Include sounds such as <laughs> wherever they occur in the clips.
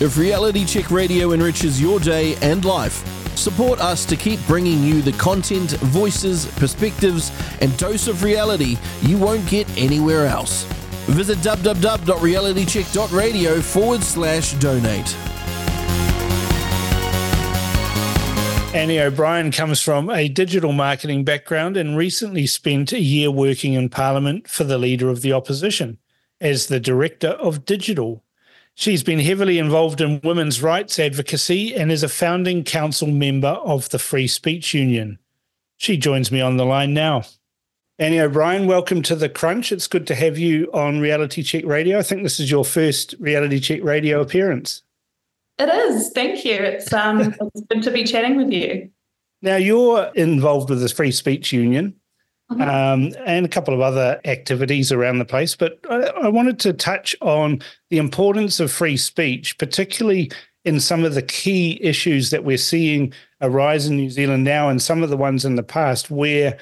If Reality Check Radio enriches your day and life, support us to keep bringing you the content, voices, perspectives, and dose of reality you won't get anywhere else. Visit www.realitycheck.radio forward slash donate. Ani O'Brien comes from a digital marketing background and recently spent a year working in Parliament for the Leader of the Opposition as the Director of Digital She's been heavily involved in women's rights advocacy and is a founding council member of the Free Speech Union. She joins me on the line now. Ani O'Brien, welcome to the Crunch. It's good to have you on Reality Check Radio. I think this is your first Reality Check Radio appearance. It is. Thank you. It's um <laughs> it's good to be chatting with you. Now you're involved with the Free Speech Union. Mm-hmm. Um, and a couple of other activities around the place. But I, I, wanted to touch on the importance of free speech, particularly in some of the key issues that we're seeing arise in New Zealand now, and some of the ones in the past where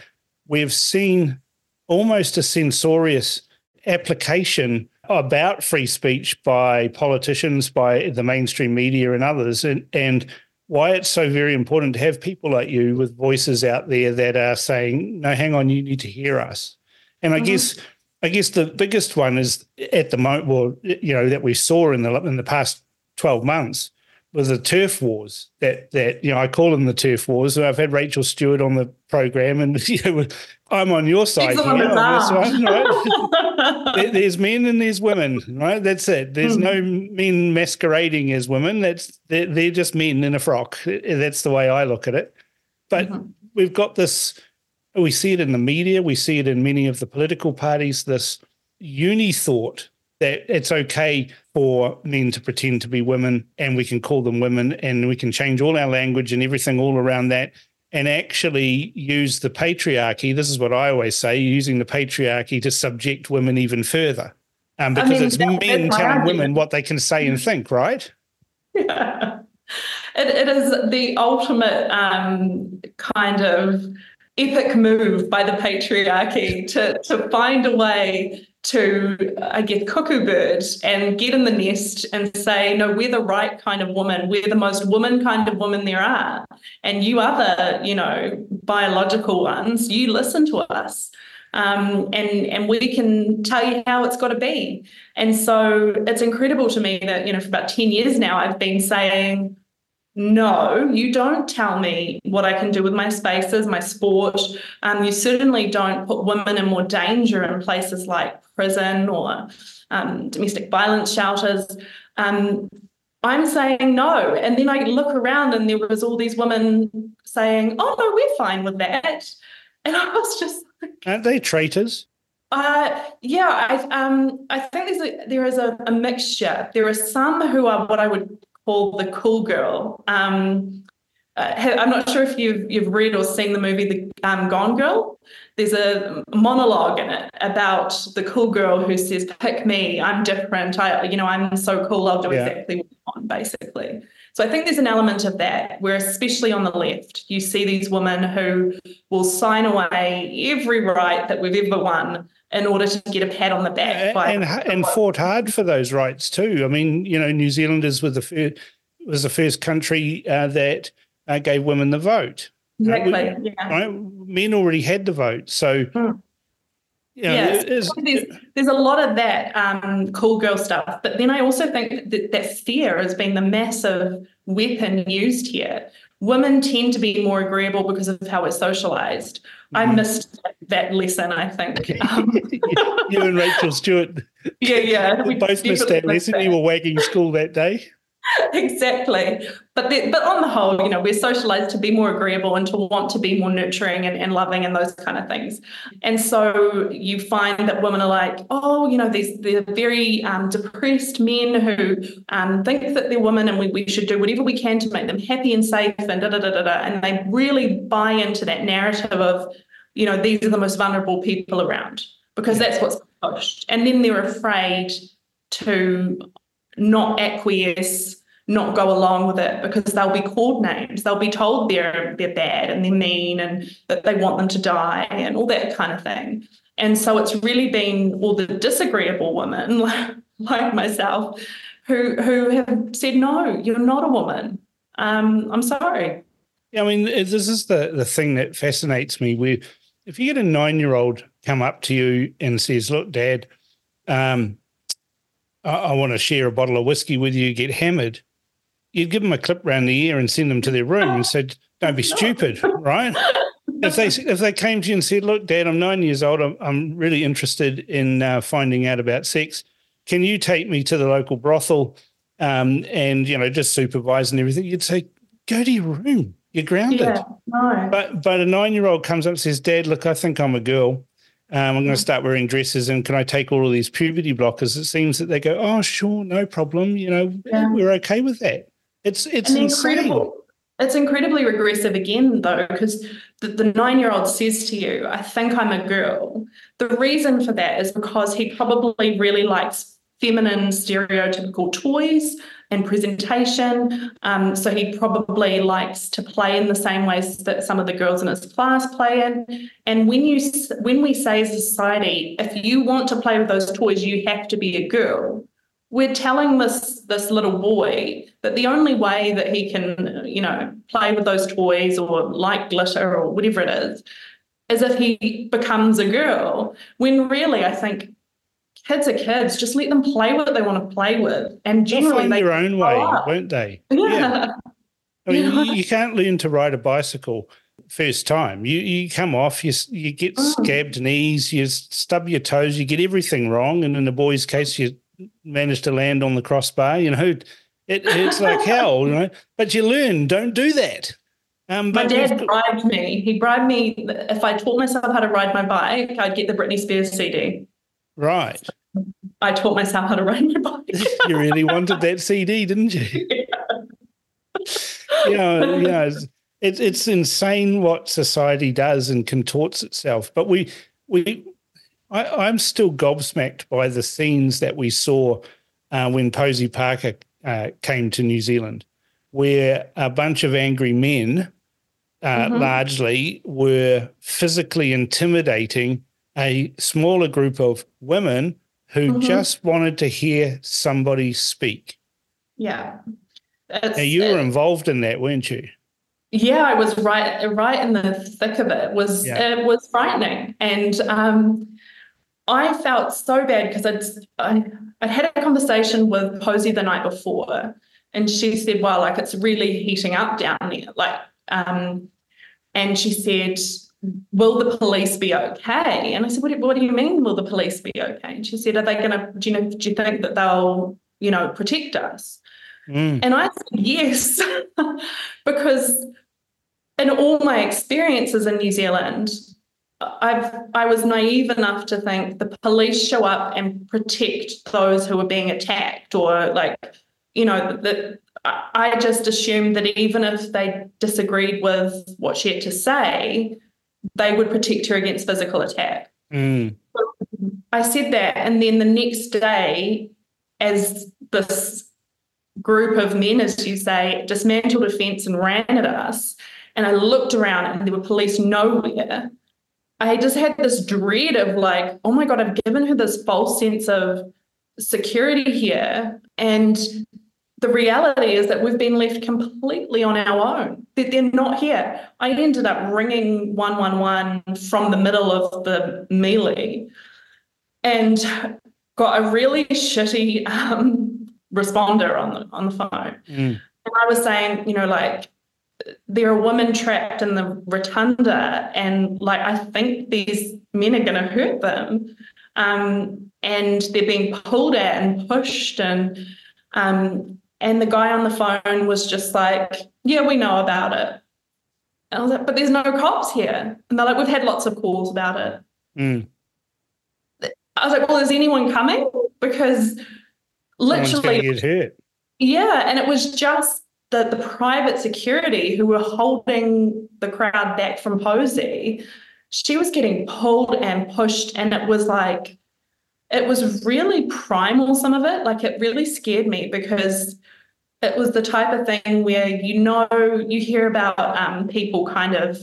we've seen almost a censorious application about free speech by politicians, by the mainstream media, and others. And, and why it's so very important to have people like you with voices out there that are saying, "No, hang on, you need to hear us." And I mm-hmm. guess, I guess the biggest one is at the moment, well, you know, that we saw in the in the past twelve months was the TERF wars. That that you know, I call them the TERF wars. So I've had Rachel Stewart on the program, and <laughs> you know, I'm on your side here. On one, right? <laughs> there's men and there's women, right? That's it. There's mm-hmm. no men masquerading as women. That's they're, they're, just men in a frock. That's the way I look at it. But mm-hmm. we've got this. We see it in the media. We see it in many of the political parties. This uni thought that it's okay for men to pretend to be women and we can call them women and we can change all our language and everything all around that and actually use the patriarchy. This is what I always say using the patriarchy to subject women even further. Um, because I mean, it's men telling women what they can say and think, right? Yeah. <laughs> It, it is the ultimate um, kind of epic move by the patriarchy to, to find a way to, I guess, cuckoo bird and get in the nest and say, no, we're the right kind of woman. We're the most woman kind of woman there are. And you other, you know, biological ones, you listen to us. Um, and and we can tell you how it's got to be. And so it's incredible to me that you know for about ten years now I've been saying no, you don't tell me what I can do with my spaces, my sport. Um, you certainly don't put women in more danger in places like prison or um, domestic violence shelters. Um, I'm saying no. And then I look around and there was all these women saying, oh, no, we're fine with that. And I was just like, Aren't they traitors? Uh, yeah, I, um, I think there's a, there is a, a mixture. There are some who are what I would called The Cool Girl. Um, uh, I'm not sure if you've you've read or seen the movie The um, Gone Girl. There's a monologue in it about the cool girl who says, "Pick me. I'm different. I, you know, I'm so cool. I'll do yeah. exactly what I want." Basically, so I think there's an element of that where, especially on the left, you see these women who will sign away every right that we've ever won in order to get a pat on the back. and, and, and fought hard for those rights too. I mean, you know, New Zealanders were the first, was the first country uh, that uh, gave women the vote. Exactly. Uh, we, yeah. right? Men already had the vote, so. Mm. You know, yes, there's, there's a lot of that um, cool girl stuff, but then I also think that, that fear has been the massive weapon used here. Women tend to be more agreeable because of how we're socialized. I mm-hmm. missed that lesson, I think. Um, <laughs> you and Rachel Stewart. <laughs> Yeah, yeah. We both missed that lesson. You were wagging school that day. <laughs> exactly. But the, but on the whole, you know, we're socialized to be more agreeable and to want to be more nurturing and, and loving and those kind of things. And so you find that women are like, oh, you know, these they're very um, depressed men who um, think that they're women and we, we should do whatever we can to make them happy and safe and da da da da da. And they really buy into that narrative of, you know, these are the most vulnerable people around because that's what's pushed. And then they're afraid to not acquiesce, not go along with it because they'll be called names. They'll be told they're they're bad and they're mean and that they want them to die and all that kind of thing. And so it's really been all the disagreeable women <laughs> like, myself who who have said no, you're not a woman. Um, I'm sorry. Yeah, I mean, this is the the thing that fascinates me. We, if you get a nine year old come up to you and says, "Look, Dad, um, I, I want to share a bottle of whiskey with you," get hammered, you'd give them a clip round the ear and send them to their room and said, "Don't be stupid," right? if they if they came to you and said, "Look, Dad, I'm nine years old. I'm, I'm really interested in uh, finding out about sex. Can you take me to the local brothel um, and you know just supervise and everything?" You'd say, "Go to your room. You're grounded." Yeah, no. But but a nine year old comes up and says, "Dad, look, I think I'm a girl. Um, I'm going to start wearing dresses, and can I take all of these puberty blockers?" It seems that they go, "Oh, sure, no problem. You know, Yeah. we're okay with that." It's it's And incredible. It's incredibly regressive again, though, because the, the nine year old says to you, I think I'm a girl. The reason for that is because he probably really likes feminine stereotypical toys and presentation. Um, so he probably likes to play in the same ways that some of the girls in his class play in. And when you when we say as a society, if you want to play with those toys, you have to be a girl we're telling this this little boy that the only way that he can you know play with those toys or like glitter or whatever it is is if he becomes a girl when really i think kids are kids just let them play what they want to play with and generally they their own way, up. won't they? <laughs> yeah, I mean, Yeah. you, <laughs> can't learn to ride a bicycle first time. You you come off, you you get Mm. scabbed knees, you stub your toes, you get everything wrong, and in the boy's case, you manage to land on the crossbar. You know, it it's like <laughs> hell, you know. But you learn, don't do that. Um, my dad got- bribed me he bribed me if i taught myself how to ride my bike i'd get the britney spears cd right, i taught myself how to ride my bike <laughs> you really wanted that CD, didn't you? you know, you know, it's, it's it's insane what society does and contorts itself. But we we I, I'm still gobsmacked by the scenes that we saw uh, when Posie Parker uh, came to New Zealand, where a bunch of angry men, uh, Mhm. largely, were physically intimidating a smaller group of women who Mhm. just wanted to hear somebody speak. yeah It's- Now, you were involved in that, weren't you? yeah i was right right in the thick of it, it was Yeah. it was frightening and um i felt so bad because i'd I, i'd had a conversation with Posie the night before and she said well like it's really heating up down there like um and she said will the police be okay? And i said what, do- what do you mean will the police be okay? And she said are they going to do you know do you think that they'll you know protect us? Mm. and I said yes, <laughs> because in all my experiences in New Zealand, I've I was naive enough to think the police show up and protect those who are being attacked, or like, you know, that I I just assumed that even if they disagreed with what she had to say, they would protect her against physical attack. Mm. I said that, and then the next day, as this group of men, as you say, dismantled a fence and ran at us, and I looked around and there were police nowhere. I just had this dread of like, oh my God, I've given her this false sense of security here. And the reality is that we've been left completely on our own, that they're not here. I ended up ringing 111 from the middle of the melee and got a really shitty um, responder on the on the phone. Mm. And I was saying, you know, like there are women trapped in the rotunda, and like I think these men are going to hurt them, um, and they're being pulled at and pushed, and um, and the guy on the phone was just like, yeah, we know about it. And I was like, but there's no cops here, and they're like, we've had lots of calls about it. Mm. I was like, well, is anyone coming? Because Someone's going to literally, get hurt. yeah, and it was just the, the private security who were holding the crowd back from Posie. She was getting pulled and pushed, and it was like, it was really primal, some of it. Like, it really scared me because it was the type of thing where you know, you hear about um, people kind of,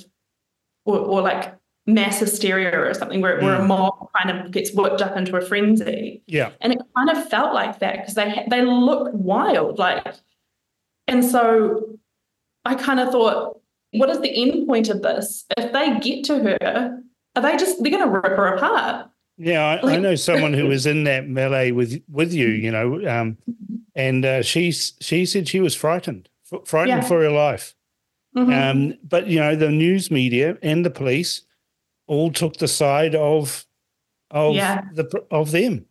or, or like mass hysteria or something where, where a Mm. mob kind of gets whipped up into a frenzy. Yeah. And it kind of felt like that because they they look wild, like, and so I kind of thought, what is the end point of this? If they get to her, are they just they're going to rip her apart? Yeah, I, I know someone who was in that melee with with you, you know, um, and uh, she's she said she was frightened, frightened Yeah. for her life. Mhm. Um, but you know, the news media and the police all took the side of of Yeah. the of them.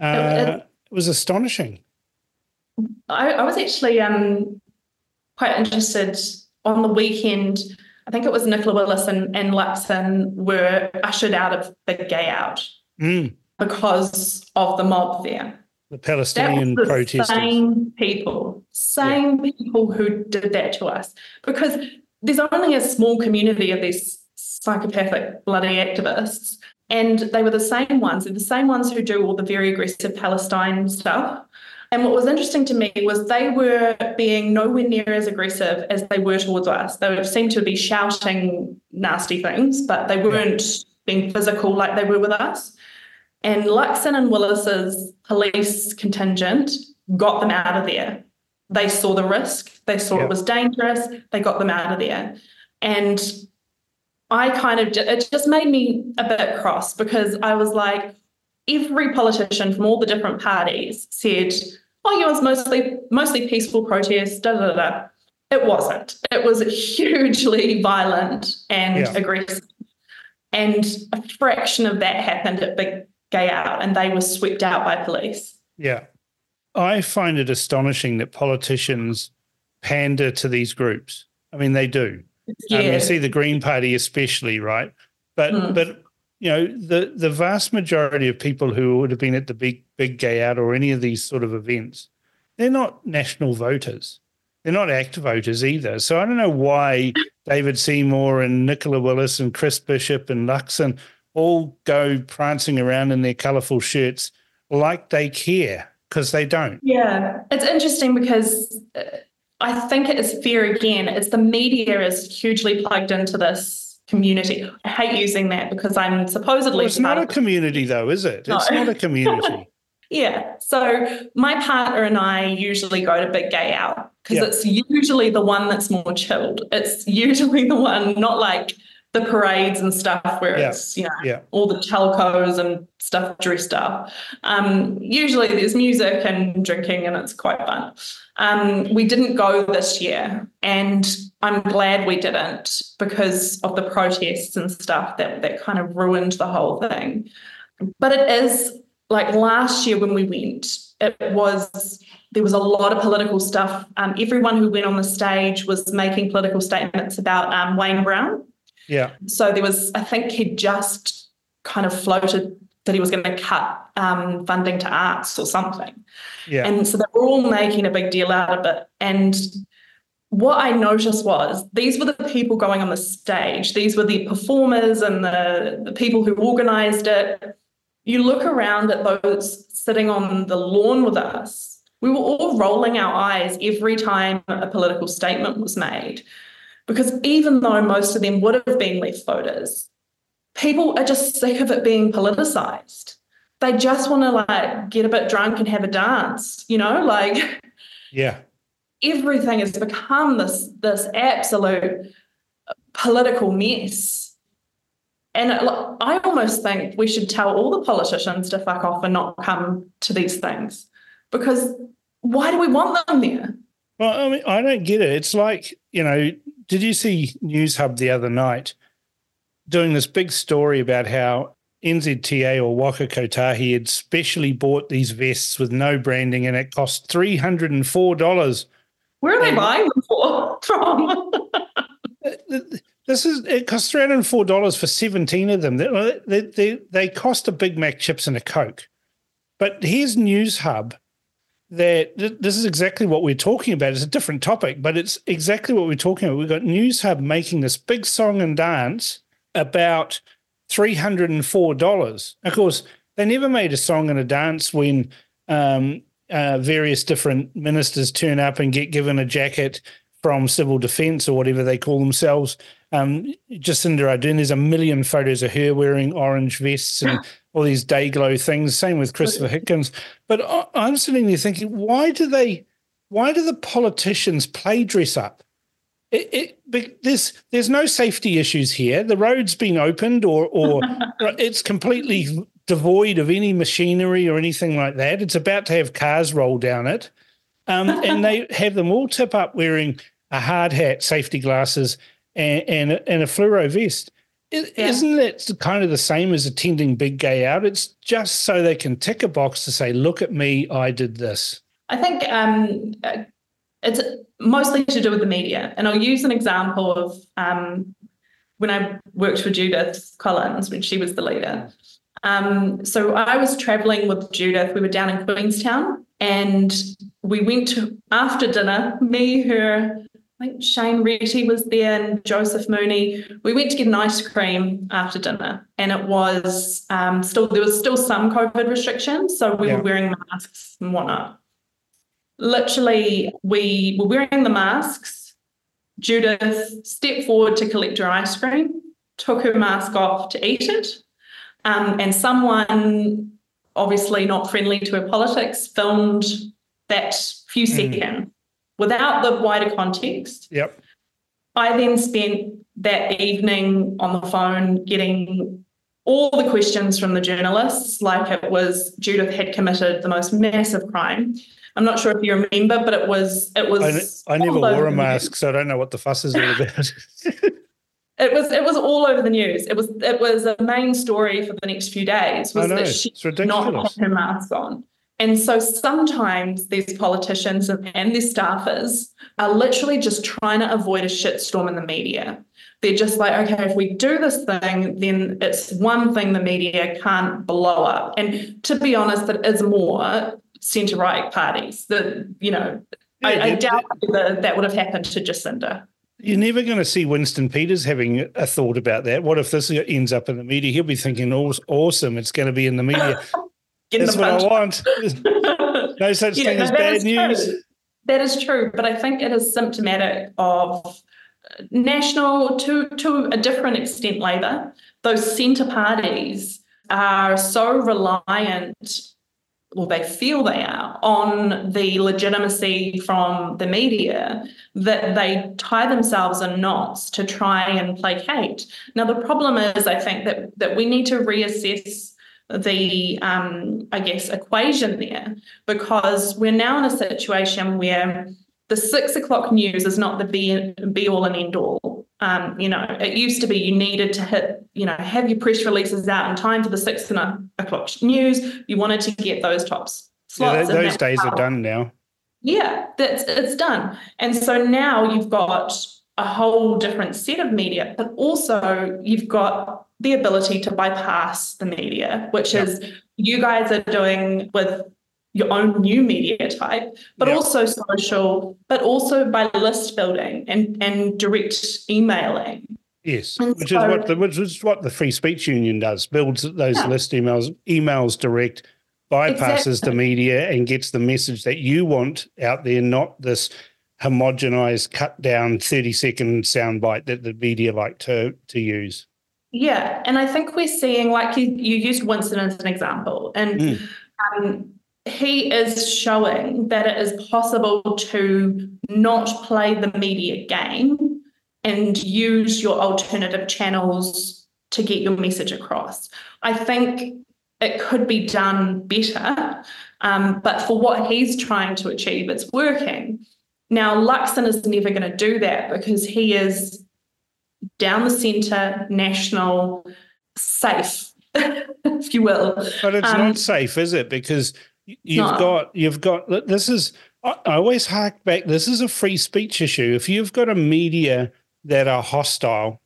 Uh, it- it was astonishing. I, I was actually um, quite interested on the weekend. I think it was Nicola Willis and, and Luxon were ushered out of the gay out Mm, because of the mob there. the Palestinian the protesters. same people, same people who did that to us. Because there's only a small community of these psychopathic bloody activists, and they were the same ones, they're the same ones who do all the very aggressive Palestine stuff. And what was interesting to me was they were being nowhere near as aggressive as they were towards us. They would seem to be shouting nasty things, but they weren't being physical like they were with us. And Luxon and Willis's police contingent got them out of there. They saw the risk, they saw it was dangerous, they got them out of there. And I kind of, it just made me a bit cross because I was like, every politician from all the different parties said, oh, yeah, it was mostly, mostly peaceful protests, da da da. da." It wasn't. It was <laughs> hugely violent and Yeah. aggressive. And a fraction of that happened at Big Gay Out, and they were swept out by police. Yeah. I find it astonishing that politicians pander to these groups. I mean, they do. Um, you see the Green Party, especially, right? But Mm. but you know the the vast majority of people who would have been at the big big gay out or any of these sort of events, they're not national voters. They're not act voters either. So I don't know why David Seymour and Nicola Willis and Chris Bishop and Luxon all go prancing around in their colourful shirts like they care because they don't. Yeah, it's interesting because uh, I think it is fair again. It's the media is hugely plugged into this community. I hate using that because I'm supposedly Well, it's not a community, though, is it? It's not a community. <laughs> Yeah. So my partner and I usually go to Big Gay Out because Yeah. it's usually the one that's more chilled. It's usually the one, not like the parades and stuff where Yeah. it's, you know, Yeah. all the telcos and stuff dressed up. Um, usually there's music and drinking and it's quite fun. Um, we didn't go this year and I'm glad we didn't because of the protests and stuff that, that kind of ruined the whole thing. But it is like last year when we went, it was there was a lot of political stuff. Um, everyone who went on the stage was making political statements about um, Wayne Brown. Yeah. So there was, I think he just kind of floated that he was going to cut um, funding to arts or something. Yeah. And so they were all making a big deal out of it. And what I noticed was these were the people going on the stage, these were the performers and the, the people who organized it. You look around at those sitting on the lawn with us, we were all rolling our eyes every time a political statement was made. Because even though most of them would have been left voters, people are just sick of it being politicized. They just want to like get a bit drunk and have a dance, you know, like yeah. everything has become this this absolute political mess. And it, I almost think we should tell all the politicians to fuck off and not come to these things because why do we want them there? Well, I mean, I don't get it. It's like, you know, did you see Newshub the other night doing this big story about how NZTA or Waka Kotahi had specially bought these vests with no branding and it cost $304. Where are they buying them for <laughs> from? This is it costs three hundred and four dollars for seventeen of them. They, they they they cost a Big Mac chips and a Coke. But here's Newshub that th- this is exactly what we're talking about. It's a different topic, but it's exactly what we're talking about. We've got Newshub making this big song and dance about three hundred and four dollars. Of course, they never made a song and a dance when um, uh, various different ministers turn up and get given a jacket from civil defence or whatever they call themselves. Um, Jacinda Ardern, there's a million photos of her wearing orange vests and <laughs> all these day glow things. Same with Christopher Hitchens. But I, I'm sitting there thinking, why do they? Why do the politicians play dress up? It, it, there's there's no safety issues here. The road's been opened, or or <laughs> it's completely devoid of any machinery or anything like that. It's about to have cars roll down it, um, and they <laughs> have them all tip up wearing a hard hat, safety glasses, and and, and a fluoro vest. It, yeah. Isn't that kind of the same as attending Big Gay Out? It's just so they can tick a box to say, "Look at me, I did this." I think um, it's mostly to do with the media. And I'll use an example of um, when I worked for Judith Collins when she was the leader. Um, so I was traveling with Judith. We were down in Queenstown and we went to, after dinner, me, her, I think Shane Reti was there and Joseph Mooney. We went to get an ice cream after dinner, and it was um, still there was still some COVID restrictions, so we yeah. were wearing masks and whatnot literally, we were wearing the masks. Judith stepped forward to collect her ice cream, took her mask off to eat it. Um, and someone, obviously not friendly to her politics, filmed that few mm. seconds without the wider context. Yep. I then spent that evening on the phone getting all the questions from the journalists, like it was Judith had committed the most massive crime. I'm not sure if you remember, but it was it was. I, I never wore a mask, so I don't know what the fuss is all <laughs> about. it was it was all over the news. It was it was a main story for the next few days. Was that she it's ridiculous. not had her mask on. And so sometimes these politicians and, their staffers are literally just trying to avoid a shitstorm in the media. They're just like, okay, if we do this thing, then it's one thing the media can't blow up. And to be honest, it is more centre right parties. That you know, yeah, I, I doubt that that would have happened to Jacinda. You're never going to see Winston Peters having a thought about that. What if this ends up in the media? He'll be thinking, "Awesome, it's going to be in the media." <laughs> That's what I want. <laughs> no such thing as bad news. True. That is true, but I think it is symptomatic of uh, national to to a different extent Labor. Those centre parties are so reliant or they feel they are on the legitimacy from the media that they tie themselves in knots to try and placate. Now the problem is, I think that that we need to reassess the um, I guess equation there because we're now in a situation where the six o'clock news is not the be, be all and end all. Um, you know, it used to be you needed to hit, you know, have your press releases out in time for the six o'clock news. You wanted to get those tops slots. Yeah, those days are done now. Yeah, that's it's done. And so now you've got a whole different set of media, but also you've got the ability to bypass the media, which yeah. is you guys are doing with your own new media type, but yeah. also social, but also by list building and, and direct emailing. Yes, and which so, is what the which is what the Free Speech Union does, builds those yeah. list emails, emails direct, bypasses exactly. the media and gets the message that you want out there, not this homogenized, cut down 30 second soundbite that the media like to to use. Yeah. And I think we're seeing like you, you used Winston as an example. And mm. um, he is showing that it is possible to not play the media game and use your alternative channels to get your message across. I think it could be done better, um, but for what he's trying to achieve, it's working. Now, Luxon is never going to do that because he is down the centre, national, safe, <laughs> if you will. But it's um, not safe, is it? Because you've no. got you've got this is I always hark back. This is a free speech issue. If you've got a media that are hostile,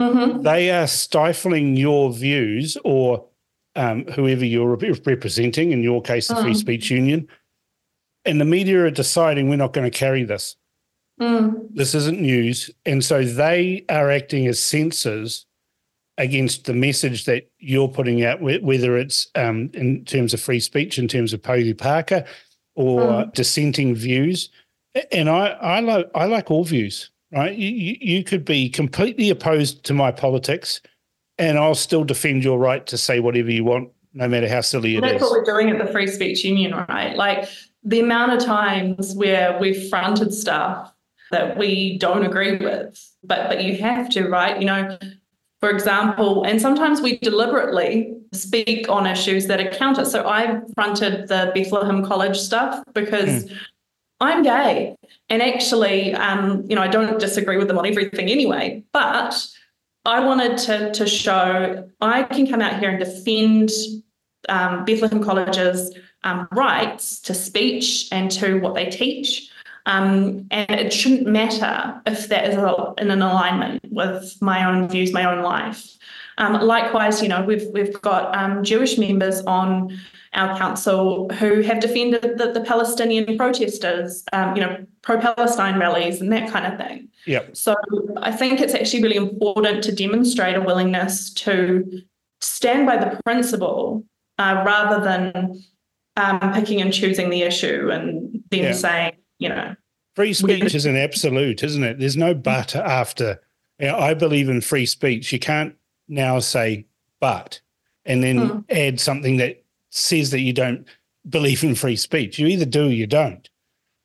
mm-hmm. they are stifling your views or um, whoever you're representing. In your case, the mm. Free Speech Union, and the media are deciding we're not going to carry this. Mm. This isn't news, and so they are acting as censors against the message that you're putting out, whether it's um, in terms of free speech, in terms of Posie Parker, or mm. dissenting views. And I, I like I like all views, right? You, you, could be completely opposed to my politics, and I'll still defend your right to say whatever you want, no matter how silly it That's is. what we're doing at the Free Speech Union, right? Like the amount of times where we've fronted stuff that we don't agree with, but but you have to, right? You know, for example, and sometimes we deliberately speak on issues that are counter. So I fronted the Bethlehem College stuff because mm. I'm gay, and actually, um, you know, I don't disagree with them on everything anyway, but I wanted to to show I can come out here and defend um, Bethlehem College's um, rights to speech and to what they teach. Um, and it shouldn't matter if that is in an alignment with my own views, my own life. Um, likewise, you know, we've we've got um, Jewish members on our council who have defended the, the Palestinian protesters, um, you know, pro-Palestine rallies and that kind of thing. Yeah. So I think it's actually really important to demonstrate a willingness to stand by the principle uh, rather than um, picking and choosing the issue and then yeah. saying, you know. Free speech is an absolute, isn't it? There's no but after. I believe in free speech. You can't now say but and then mm. add something that says that you don't believe in free speech. You either do or you don't.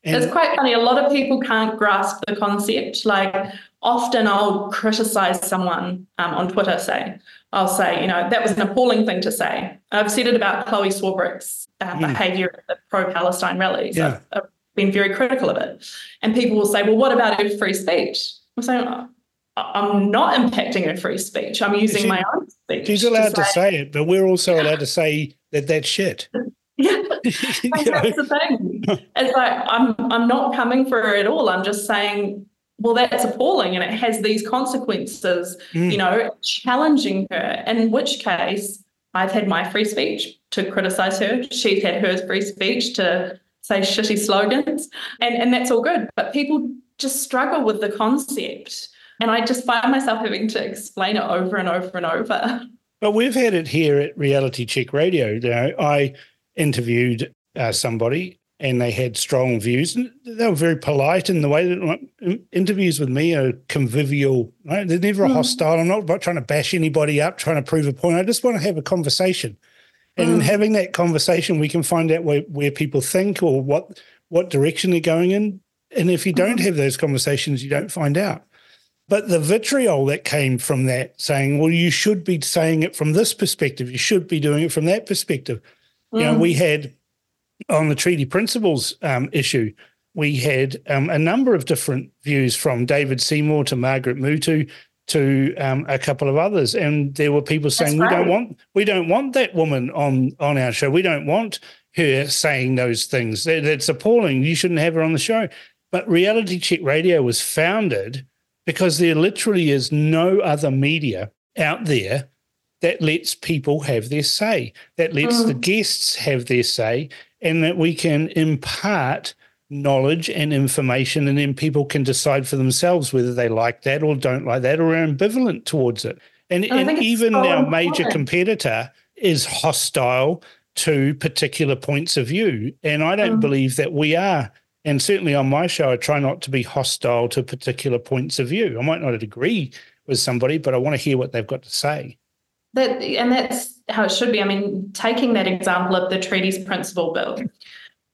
And it's quite funny. A lot of people can't grasp the concept. Like often I'll criticize someone um, on Twitter, say, I'll say, you know, that was an appalling thing to say. I've said it about Chloe Swarbrick's uh, mm. behavior at the pro Palestine rallies. Yeah. I've, I've, been very critical of it. And people will say, well, what about her free speech? I'm saying, oh, I'm not impacting her free speech. I'm using she, my own speech. She's allowed to say, to say, it, but we're also allowed to say that that's shit. <laughs> Yeah, <laughs> that's the thing. <laughs> It's like I'm I'm not coming for her at all. I'm just saying, well, that's appalling, and it has these consequences. Mm. You know, challenging her. In which case, I've had my free speech to criticize her. She's had her free speech to say shitty slogans, and and that's all good. But people just struggle with the concept and I just find myself having to explain it over and over and over. But we've had it here at Reality Check Radio. You know, I interviewed uh, somebody and they had strong views and they were very polite in the way that interviews with me are convivial. Right? They're never mm. hostile. I'm not trying to bash anybody up, trying to prove a point. I just want to have a conversation. And mm. in having that conversation, we can find out where, where people think or what what direction they're going in. And if you don't mm. have those conversations, you don't find out. But the vitriol that came from that, saying, well, you should be saying it from this perspective, you should be doing it from that perspective. You know, we mm. had on the treaty principles um, issue, we had um, a number of different views from David Seymour to Margaret Mutu to um, a couple of others, and there were people saying we don't want we don't want that woman on on our show. We don't want her saying those things. That, that's appalling. You shouldn't have her on the show. But Reality Check Radio was founded because there literally is no other media out there that lets people have their say, that lets mm. the guests have their say, and that we can impart knowledge and information, and then people can decide for themselves whether they like that or don't like that or are ambivalent towards it. And, and even so our major competitor is hostile to particular points of view. And I don't mm. believe that we are and certainly on my show, I try not to be hostile to particular points of view. I might not agree with somebody, but I want to hear what they've got to say. That and that's how it should be. I mean, taking that example of the treaties principle bill,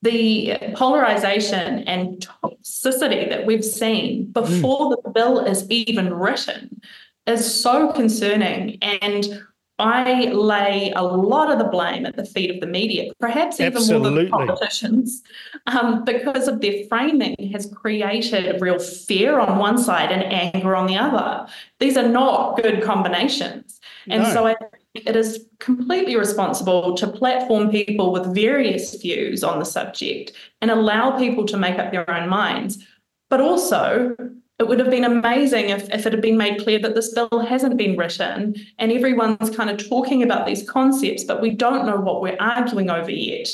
the polarization and toxicity that we've seen before mm. the bill is even written is so concerning and I lay a lot of the blame at the feet of the media, perhaps even Absolutely. more than politicians, um, because of their framing has created real fear on one side and anger on the other. These are not good combinations. And no. so I it is completely responsible to platform people with various views on the subject and allow people to make up their own minds. But also it would have been amazing if, if it had been made clear that this bill hasn't been written and everyone's kind of talking about these concepts, but we don't know what we're arguing over yet.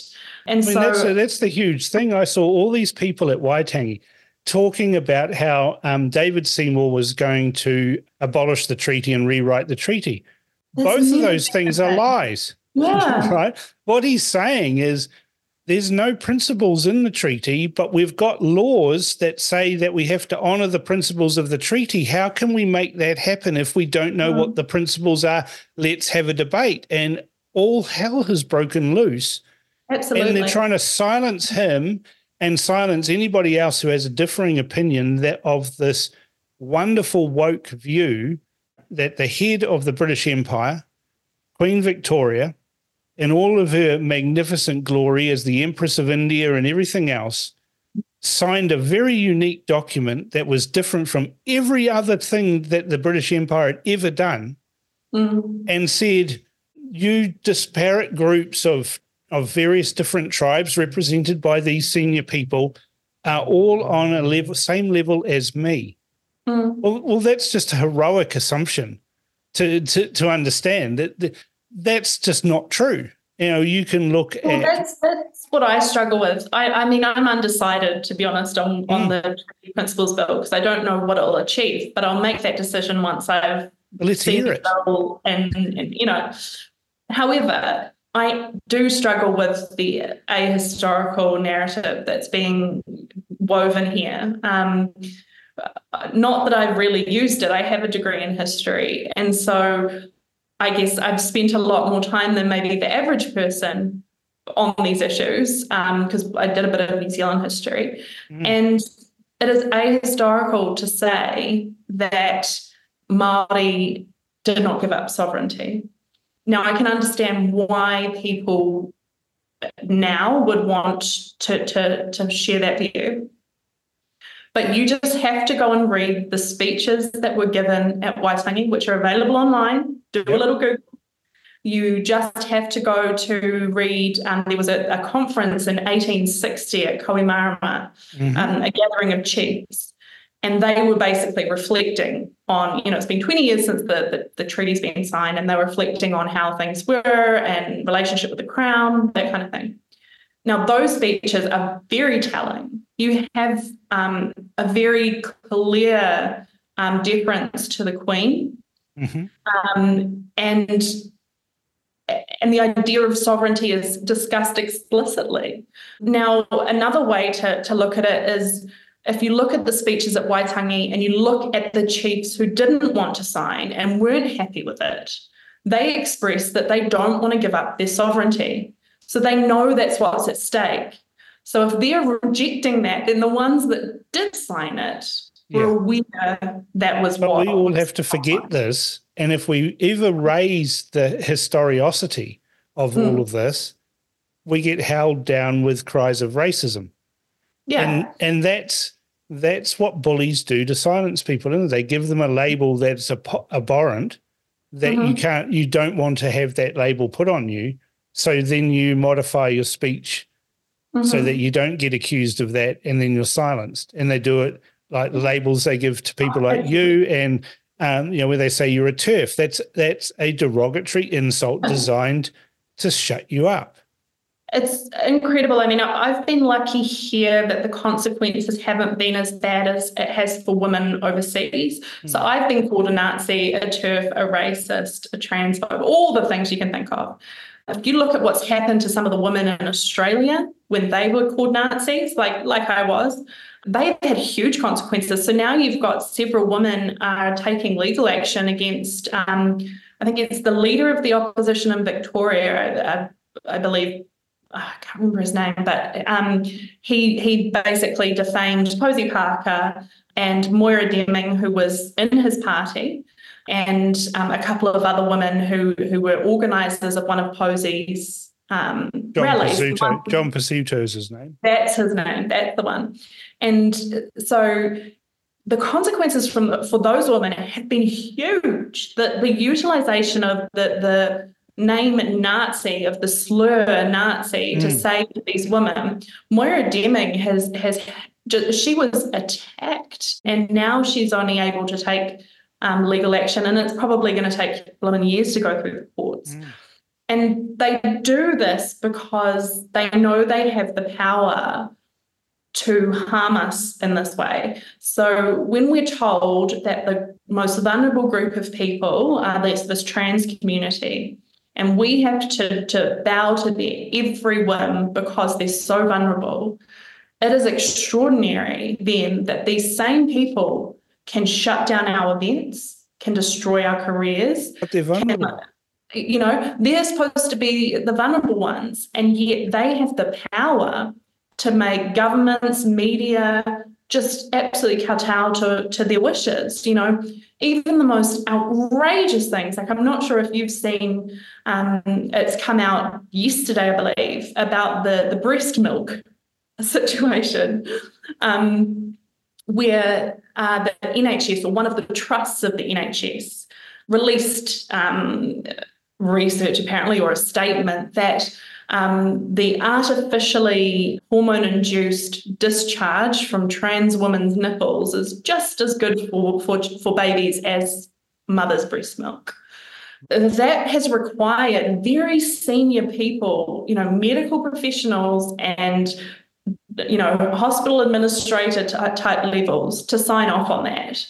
And I mean, so that's, that's the huge thing. I saw all these people at Waitangi talking about how um, David Seymour was going to abolish the treaty and rewrite the treaty. Both of those things are lies. Yeah. <laughs> right. What he's saying is there's no principles in the treaty, but we've got laws that say that we have to honor the principles of the treaty. How can we make that happen if we don't know mm-hmm. what the principles are? Let's have a debate. And all hell has broken loose. Absolutely. And they're trying to silence him and silence anybody else who has a differing opinion that of this wonderful woke view that the head of the British Empire, Queen Victoria, in all of her magnificent glory as the Empress of India and everything else, signed a very unique document that was different from every other thing that the British Empire had ever done, mm. and said, You disparate groups of, of various different tribes represented by these senior people are all on a level, same level as me. Mm. Well, well, that's just a heroic assumption to, to, to understand that that's just not true. You know, you can look well, at that's that's what I struggle with. I, I mean, I'm undecided to be honest on mm. on the principles bill because I don't know what it'll achieve, but I'll make that decision once I've Let's seen it bill and, and you know. However, I do struggle with the ahistorical narrative that's being woven here. Um, not that I've really used it. I have a degree in history, and so I guess I've spent a lot more time than maybe the average person on these issues because um, I did a bit of New Zealand history. Mm. And it is ahistorical to say that Māori did not give up sovereignty. Now, I can understand why people now would want to, to, to share that view. But you just have to go and read the speeches that were given at Waitangi, which are available online. Do a little Google. You just have to go to read. Um, there was a, a, conference in 1860 at Kohimarama, mm-hmm. um, a gathering of chiefs, and they were basically reflecting on, you know, it's been 20 years since the, the, the treaty's been signed, and they were reflecting on how things were and relationship with the crown, that kind of thing. Now, those speeches are very telling. You have um, a very clear um, deference to the Queen, mm-hmm. um, and and the idea of sovereignty is discussed explicitly. Now, another way to, to look at it is if you look at the speeches at Waitangi and you look at the chiefs who didn't want to sign and weren't happy with it, they express that they don't want to give up their sovereignty. So they know that's what's at stake. So if they're rejecting that, then the ones that did sign it were yeah. aware that was but what. we all have to forget this. And if we ever raise the historiosity of hmm. all of this, we get held down with cries of racism. Yeah. And and that's that's what bullies do to silence people. And they give them a label that's abhorrent that mm-hmm. you can't you don't want to have that label put on you so then you modify your speech mm-hmm. so that you don't get accused of that and then you're silenced. And they do it like labels they give to people like you and um, you know, where they say you're a TERF. That's that's a derogatory insult <laughs> designed to shut you up. It's incredible. I mean, I've been lucky here that the consequences haven't been as bad as it has for women overseas. Mm. So I've been called a Nazi, a TERF, a racist, a transphobe, all the things you can think of. If you look at what's happened to some of the women in Australia when they were called Nazis, like like I was, they've had huge consequences. So now you've got several women are taking legal action against. Um, I think it's the leader of the opposition in Victoria, I, I believe. I can't remember his name, but um, he he basically defamed Posie Parker and Moira Deming, who was in his party, and um, a couple of other women who who were organisers of one of Posie's um, John rallies. Pesutto. John Pesutto is his name. That's his name. That's the one. And so the consequences from for those women have been huge. The the utilization of the the name Nazi of the slur Nazi mm. to say to these women. Moira Deming has has she was attacked, and now she's only able to take um, legal action, and it's probably going to take eleven years to go through the courts. Mm. And they do this because they know they have the power to harm us in this way. So when we're told that the most vulnerable group of people are this, this trans community, and we have to, to bow to their every whim because they're so vulnerable, it is extraordinary then that these same people can shut down our events, can destroy our careers. But they're vulnerable. Can, you know, they're supposed to be the vulnerable ones, and yet they have the power to make governments, media, just absolutely kowtow to, to their wishes. You know, even the most outrageous things. Like I'm not sure if you've seen, um, it's come out yesterday, I believe, about the the breast milk <laughs> situation, um, where uh, the NHS or one of the trusts of the NHS released um, research apparently or a statement that um, the artificially hormone induced discharge from trans women's nipples is just as good for, for, for babies as mother's breast milk. That has required very senior people, you know, medical professionals and you know, hospital administrator type levels to sign off on that.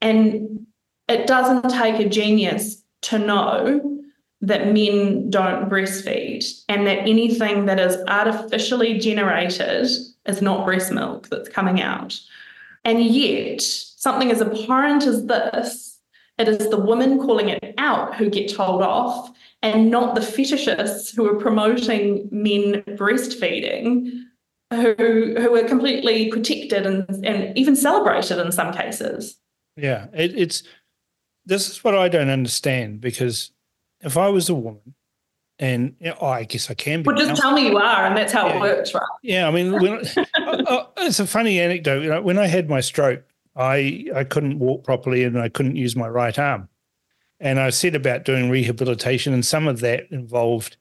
And it doesn't take a genius to know that men don't breastfeed and that anything that is artificially generated is not breast milk that's coming out. And yet, something as abhorrent as this, it is the women calling it out who get told off and not the fetishists who are promoting men breastfeeding who who are completely protected and, and even celebrated in some cases. Yeah, it, it's this is what I don't understand because if I was a woman, and you know, oh, I guess I can be. Well, just now. tell me you are, and that's how yeah. it works, right? Yeah, I mean, when, <laughs> oh, oh, it's a funny anecdote. You know, when I had my stroke, I I couldn't walk properly and I couldn't use my right arm, and I set about doing rehabilitation, and some of that involved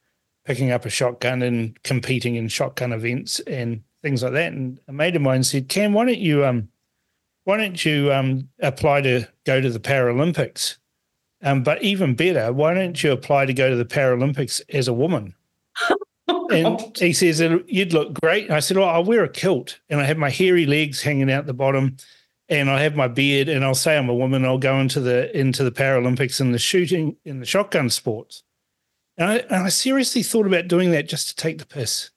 picking up a shotgun and competing in shotgun events and things like that. And a mate of mine said, "Cam, why don't you um, why don't you um apply to go to the Paralympics?" Um, but even better, why don't you apply to go to the Paralympics as a woman? <laughs> and he says you'd look great. And I said, "Oh, I'll wear a kilt and I have my hairy legs hanging out the bottom, and I have my beard, and I'll say I'm a woman. I'll go into the into the Paralympics in the shooting in the shotgun sports." And I, and I seriously thought about doing that just to take the piss.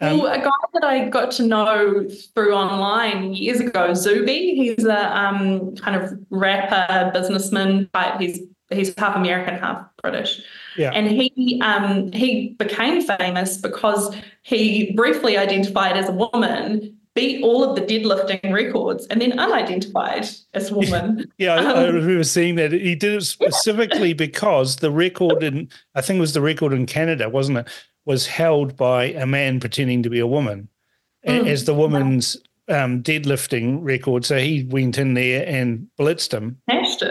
Um, well, a guy that I got to know through online years ago, Zuby, he's a um, kind of rapper, businessman type. He's he's half American, half British. Yeah. And he um, he became famous because he briefly identified as a woman, beat all of the deadlifting records, and then unidentified as a woman. <laughs> yeah, um, I, remember seeing that. He did it specifically yeah. because the record in I think it was the record in Canada, wasn't it? was held by a man pretending to be a woman mm. as the woman's um, deadlifting record. So he went in there and blitzed him.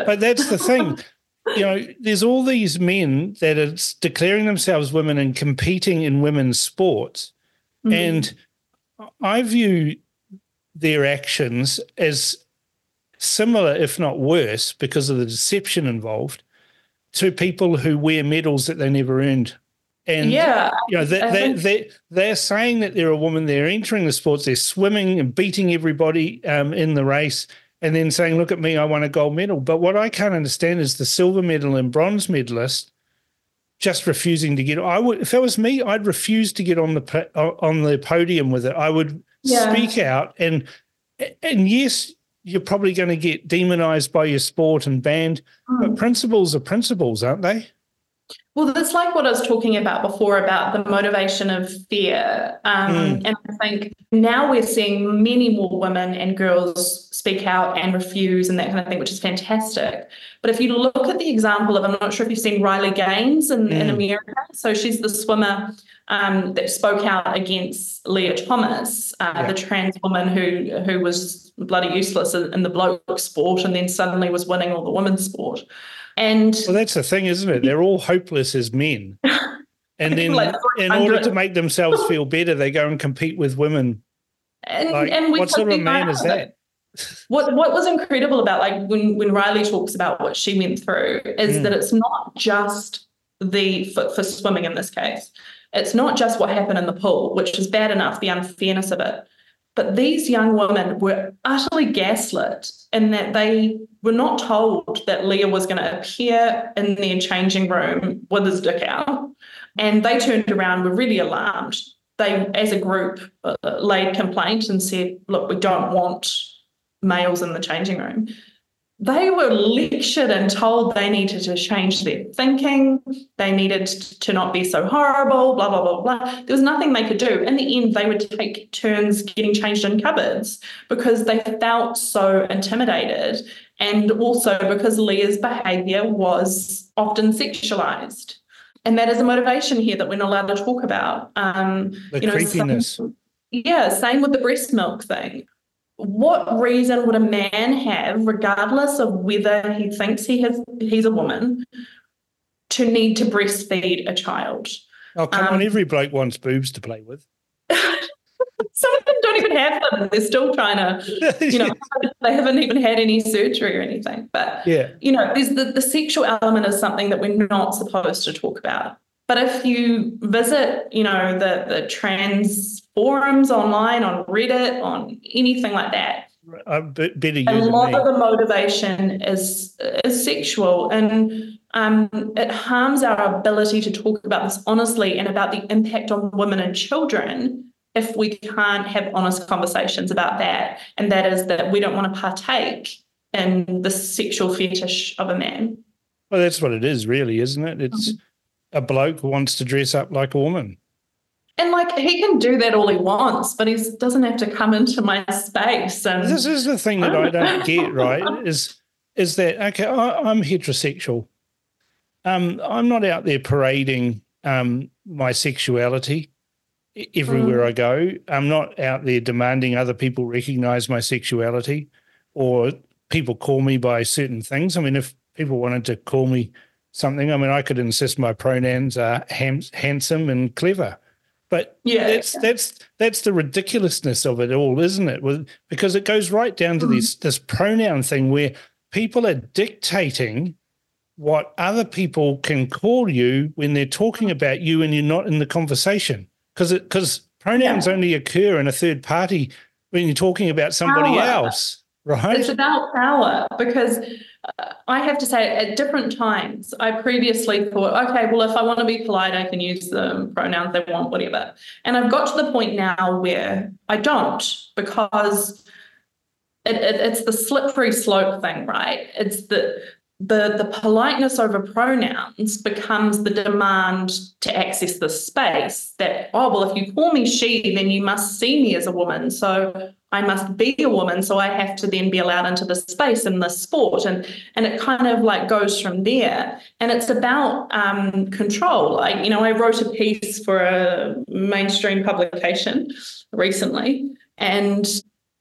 But that's the thing. <laughs> you know, there's all these men that are declaring themselves women and competing in women's sports. Mm. And I view their actions as similar, if not worse, because of the deception involved, to people who wear medals that they never earned and yeah, you know, they, they, they, they're saying that they're a woman, they're entering the sports, they're swimming and beating everybody um, in the race, and then saying, Look at me, I won a gold medal. But what I can't understand is the silver medal and bronze medalist just refusing to get I would if it was me, I'd refuse to get on the on the podium with it. I would yeah. speak out and and yes, you're probably going to get demonized by your sport and banned, mm. but principles are principles, aren't they? Well, that's like what I was talking about before about the motivation of fear. Um, mm. And I think now we're seeing many more women and girls speak out and refuse and that kind of thing, which is fantastic. But if you look at the example of, I'm not sure if you've seen Riley Gaines in, mm. in America. So she's the swimmer um, that spoke out against Lia Thomas, uh, yeah. the trans woman who who was bloody useless in the bloke sport and then suddenly was winning all the women's sport. And well, that's the thing, isn't it? They're all hopeless as men. <laughs> And then, like in order to make themselves feel better, they go and compete with women. And, like, and what sort of man is that? What What was incredible about like when when Riley talks about what she went through is mm. that it's not just the for, for swimming in this case. It's not just what happened in the pool, which is bad enough, the unfairness of it. But these young women were utterly gaslit in that they were not told that Lia was going to appear in their changing room with his dick out. And they turned around, were really alarmed. They, as a group, uh, laid complaint and said, Look, we don't want males in the changing room they were lectured and told they needed to change their thinking, they needed to not be so horrible, blah, blah, blah, blah. There was nothing they could do. In the end, they would take turns getting changed in cupboards because they felt so intimidated. And also because Lia's behavior was often sexualized. And that is a motivation here that we're not allowed to talk about. Um, the you know, creepiness. Some, yeah, same with the breast milk thing what reason would a man have, regardless of whether he thinks he has he's a woman, to need to breastfeed a child? Oh, come um, on, every bloke wants boobs to play with. <laughs> Some of them don't even have them. They're still trying to, <laughs> you know, they haven't even had any surgery or anything. But yeah, you know, there's the, the sexual element is something that we're not supposed to talk about. But if you visit, you know, the the trans forums online, on Reddit, on anything like that, a bit better a lot of the motivation is is sexual, and um, it harms our ability to talk about this honestly and about the impact on women and children if we can't have honest conversations about that. And that is that we don't want to partake in the sexual fetish of a man. Well, that's what it is, really, isn't it? It's mm-hmm a bloke who wants to dress up like a woman. And like he can do that all he wants, but he doesn't have to come into my space. And this is the thing that I don't <laughs> get right is is that okay? I, am heterosexual. Um, I'm not out there parading um, my sexuality everywhere mm. I go. I'm not out there demanding other people recognize my sexuality or people call me by certain things. I mean, if people wanted to call me something. I mean, I could insist my pronouns are ham- handsome and clever, but yeah, that's that's that's the ridiculousness of it all, isn't it? Because it goes right down to mm-hmm. this this pronoun thing where people are dictating what other people can call you when they're talking about you and you're not in the conversation because because pronouns yeah. only occur in a third party when you're talking about somebody power. else right it's about power because I have to say, at different times, I previously thought, okay, well, if I want to be polite, I can use the pronouns they want, whatever. And I've got to the point now where I don't because it, it, it's the slippery slope thing, right? It's the the, the politeness over pronouns becomes the demand to access the space that, oh, well, if you call me she, then you must see me as a woman. So I must be a woman. So I have to then be allowed into the space in the sport. And, and it kind of like goes from there. And it's about um, control. I, you know, I wrote a piece for a mainstream publication recently. And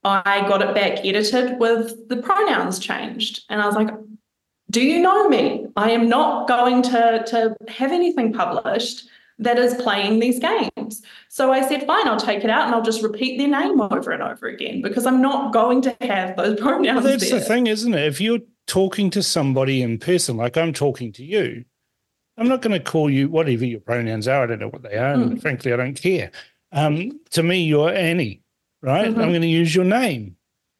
I got it back edited with the pronouns changed. And I was like, do you know me? I am not going to, to have anything published that is playing these games. So I said, fine, I'll take it out and I'll just repeat their name over and over again because I'm not going to have those <laughs> pronouns. Well, that's there. the thing, isn't it? If you're talking to somebody in person, like I'm talking to you, I'm not going to call you whatever your pronouns are. I don't know what they are. Mm. And frankly, I don't care. Um, to me, you're Annie, right? Mm-hmm. I'm going to use your name.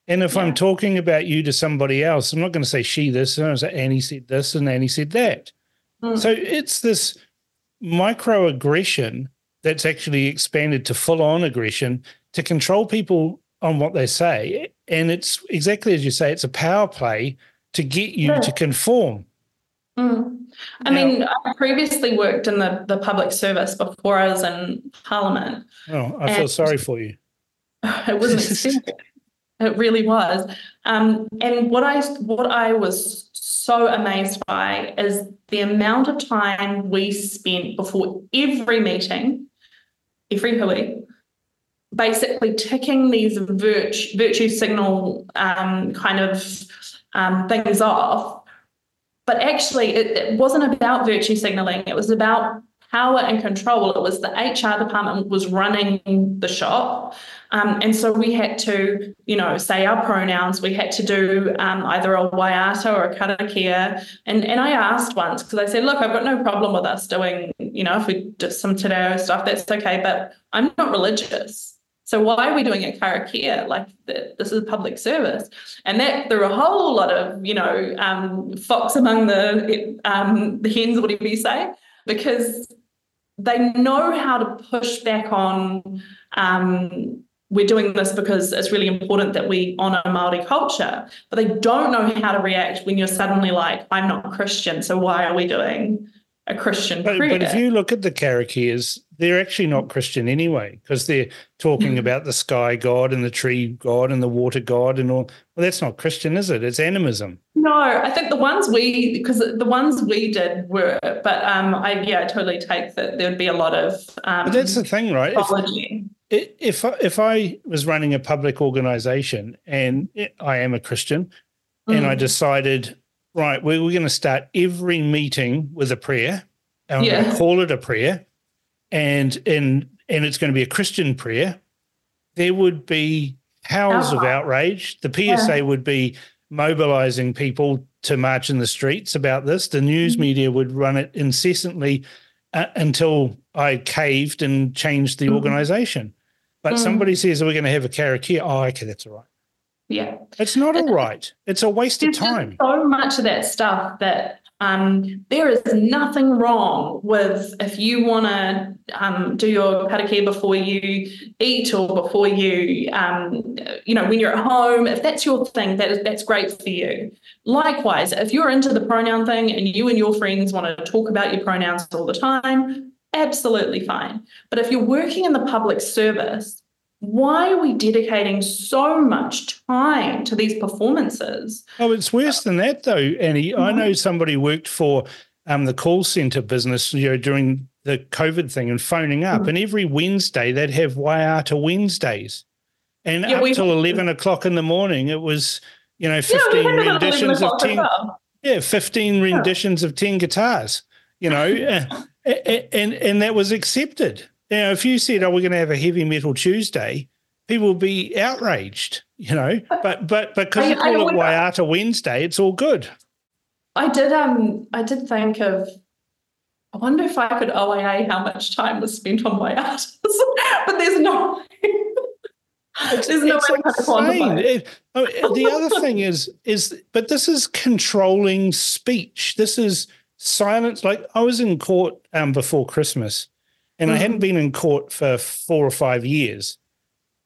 And if yeah. I'm talking about you to somebody else, I'm not going to say she this, and I'm going to say Annie said this and Annie said that. Mm. So it's this microaggression that's actually expanded to full on aggression to control people on what they say. And it's exactly as you say, it's a power play to get you yeah. to conform. Mm. I now, mean, I previously worked in the, the public service before I was in Parliament. Oh, I feel sorry for you. <laughs> It wasn't It really was. Um, and what I what I was so amazed by is the amount of time we spent before every meeting, every hui, basically ticking these virtue, virtue signal um, kind of um, things off. But actually, it, it wasn't about virtue signaling. It was about power and control. It was the HR department was running the shop. Um, and so we had to, you know, say our pronouns. We had to do um, either a waiata or a karakia. And, and I asked once because I said, look, I've got no problem with us doing, you know, if we do some te reo stuff, that's okay. But I'm not religious. So why are we doing a karakia? Like the, this is a public service, and that there are a whole lot of you know um, fox among the um, the hens, whatever you say, because they know how to push back on. Um, we're doing this because it's really important that we honour Maori culture, but they don't know how to react when you're suddenly like, "I'm not Christian, so why are we doing a Christian but, prayer?" but if you look at the karakias, they're actually not Christian anyway, because they're talking about the sky god and the tree god and the water god and all. Well, that's not Christian, is it? It's animism. No, I think the ones we because the ones we did were, but um, I yeah, I totally take that there would be a lot of. Um, But that's the thing, right? If, i- if if I was running a public organization and I am a Christian, and I Mm. decided, right, we we're going to start every meeting with a prayer, and I'm going to call it a prayer, and and and it's going to be a Christian prayer, there would be howls of outrage. The PSA would be mobilizing people to march in the streets about this. The news Mhm. media would run it incessantly uh, until I caved and changed the Mhm. organization. But Mm. somebody says we're going to have a karakia. Oh, okay, that's all right. Yeah. It's not all right. It's a waste of There's just time. so much of that stuff that um, there is nothing wrong with if you want to um, do your karakia before you eat or before you, um, you know, when you're at home. If that's your thing, that is that's great for you. Likewise, if you're into the pronoun thing and you and your friends want to talk about your pronouns all the time, absolutely fine. But if you're working in the public service, why are we dedicating so much time to these performances? Oh, it's worse than that, though, Annie. I Mhm. know somebody worked for um, the call center business, you know, during the COVID thing and phoning up, Mhm. and every Wednesday they'd have Waiata Wednesdays, and Yeah, up till eleven o'clock in the morning, it was you know fifteen had it at 11 renditions of ten, well. yeah, fifteen renditions of ten guitars, you know, uh, <laughs> a- and and that was accepted. Know, if you said, "Oh, we're going to have a heavy metal Tuesday," people would be outraged, you know. <laughs> But but because I- you I call it would- Waiata Wednesday, it's all good. I did um I did think of I wonder if I could OIA how much time was spent on my artists. <laughs> but there's no <laughs> there's no It's way to insane. it. It- oh, the other thing is is but this is controlling speech. This is silence. Like I was in court um, before Christmas, and I Mhm. hadn't been in court for four or five years.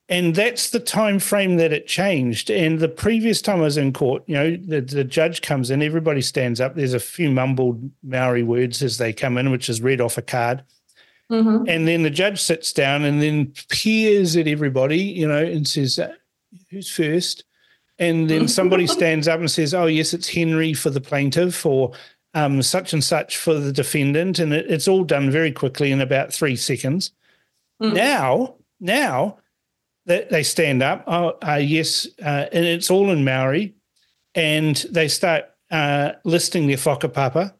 And that's the time frame that it changed. And the previous time I was in court, you know, the, the judge comes in, everybody stands up. There's a few mumbled Maori words as they come in, which is read off a card. Mhm. And then the judge sits down and then peers at everybody, you know, and says, uh, Who's first? And then somebody <laughs> stands up and says, Oh, yes, it's Henry for the plaintiff or um, such and such for the defendant. And it, it's all done very quickly in about three seconds. Mm. Now, now that they stand up, oh, uh, yes, uh, and it's all in Maori, and they start uh, listing their whakapapa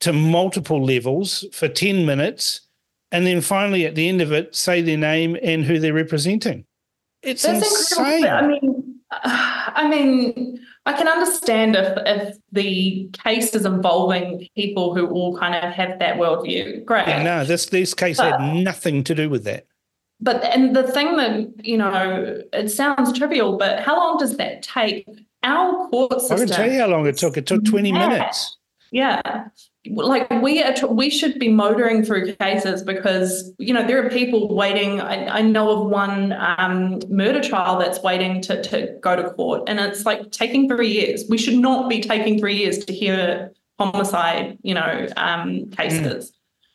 to multiple levels for 10 minutes. And then finally, at the end of it, say their name and who they're representing. It's That's insane. but I mean, <sighs> I mean, I can understand if if the case is involving people who all kind of have that worldview. Great. Yeah, no, this this case had nothing to do with that. But and the thing that you know, it sounds trivial, but how long does that take? Our court system. I can tell you how long it took. It took 20 Yeah. minutes. Yeah. Like we are, we should be motoring through cases because you know there are people waiting. I, I know of one um, murder trial that's waiting to to go to court, and it's like taking three years. We should not be taking three years to hear homicide, you know, um, cases.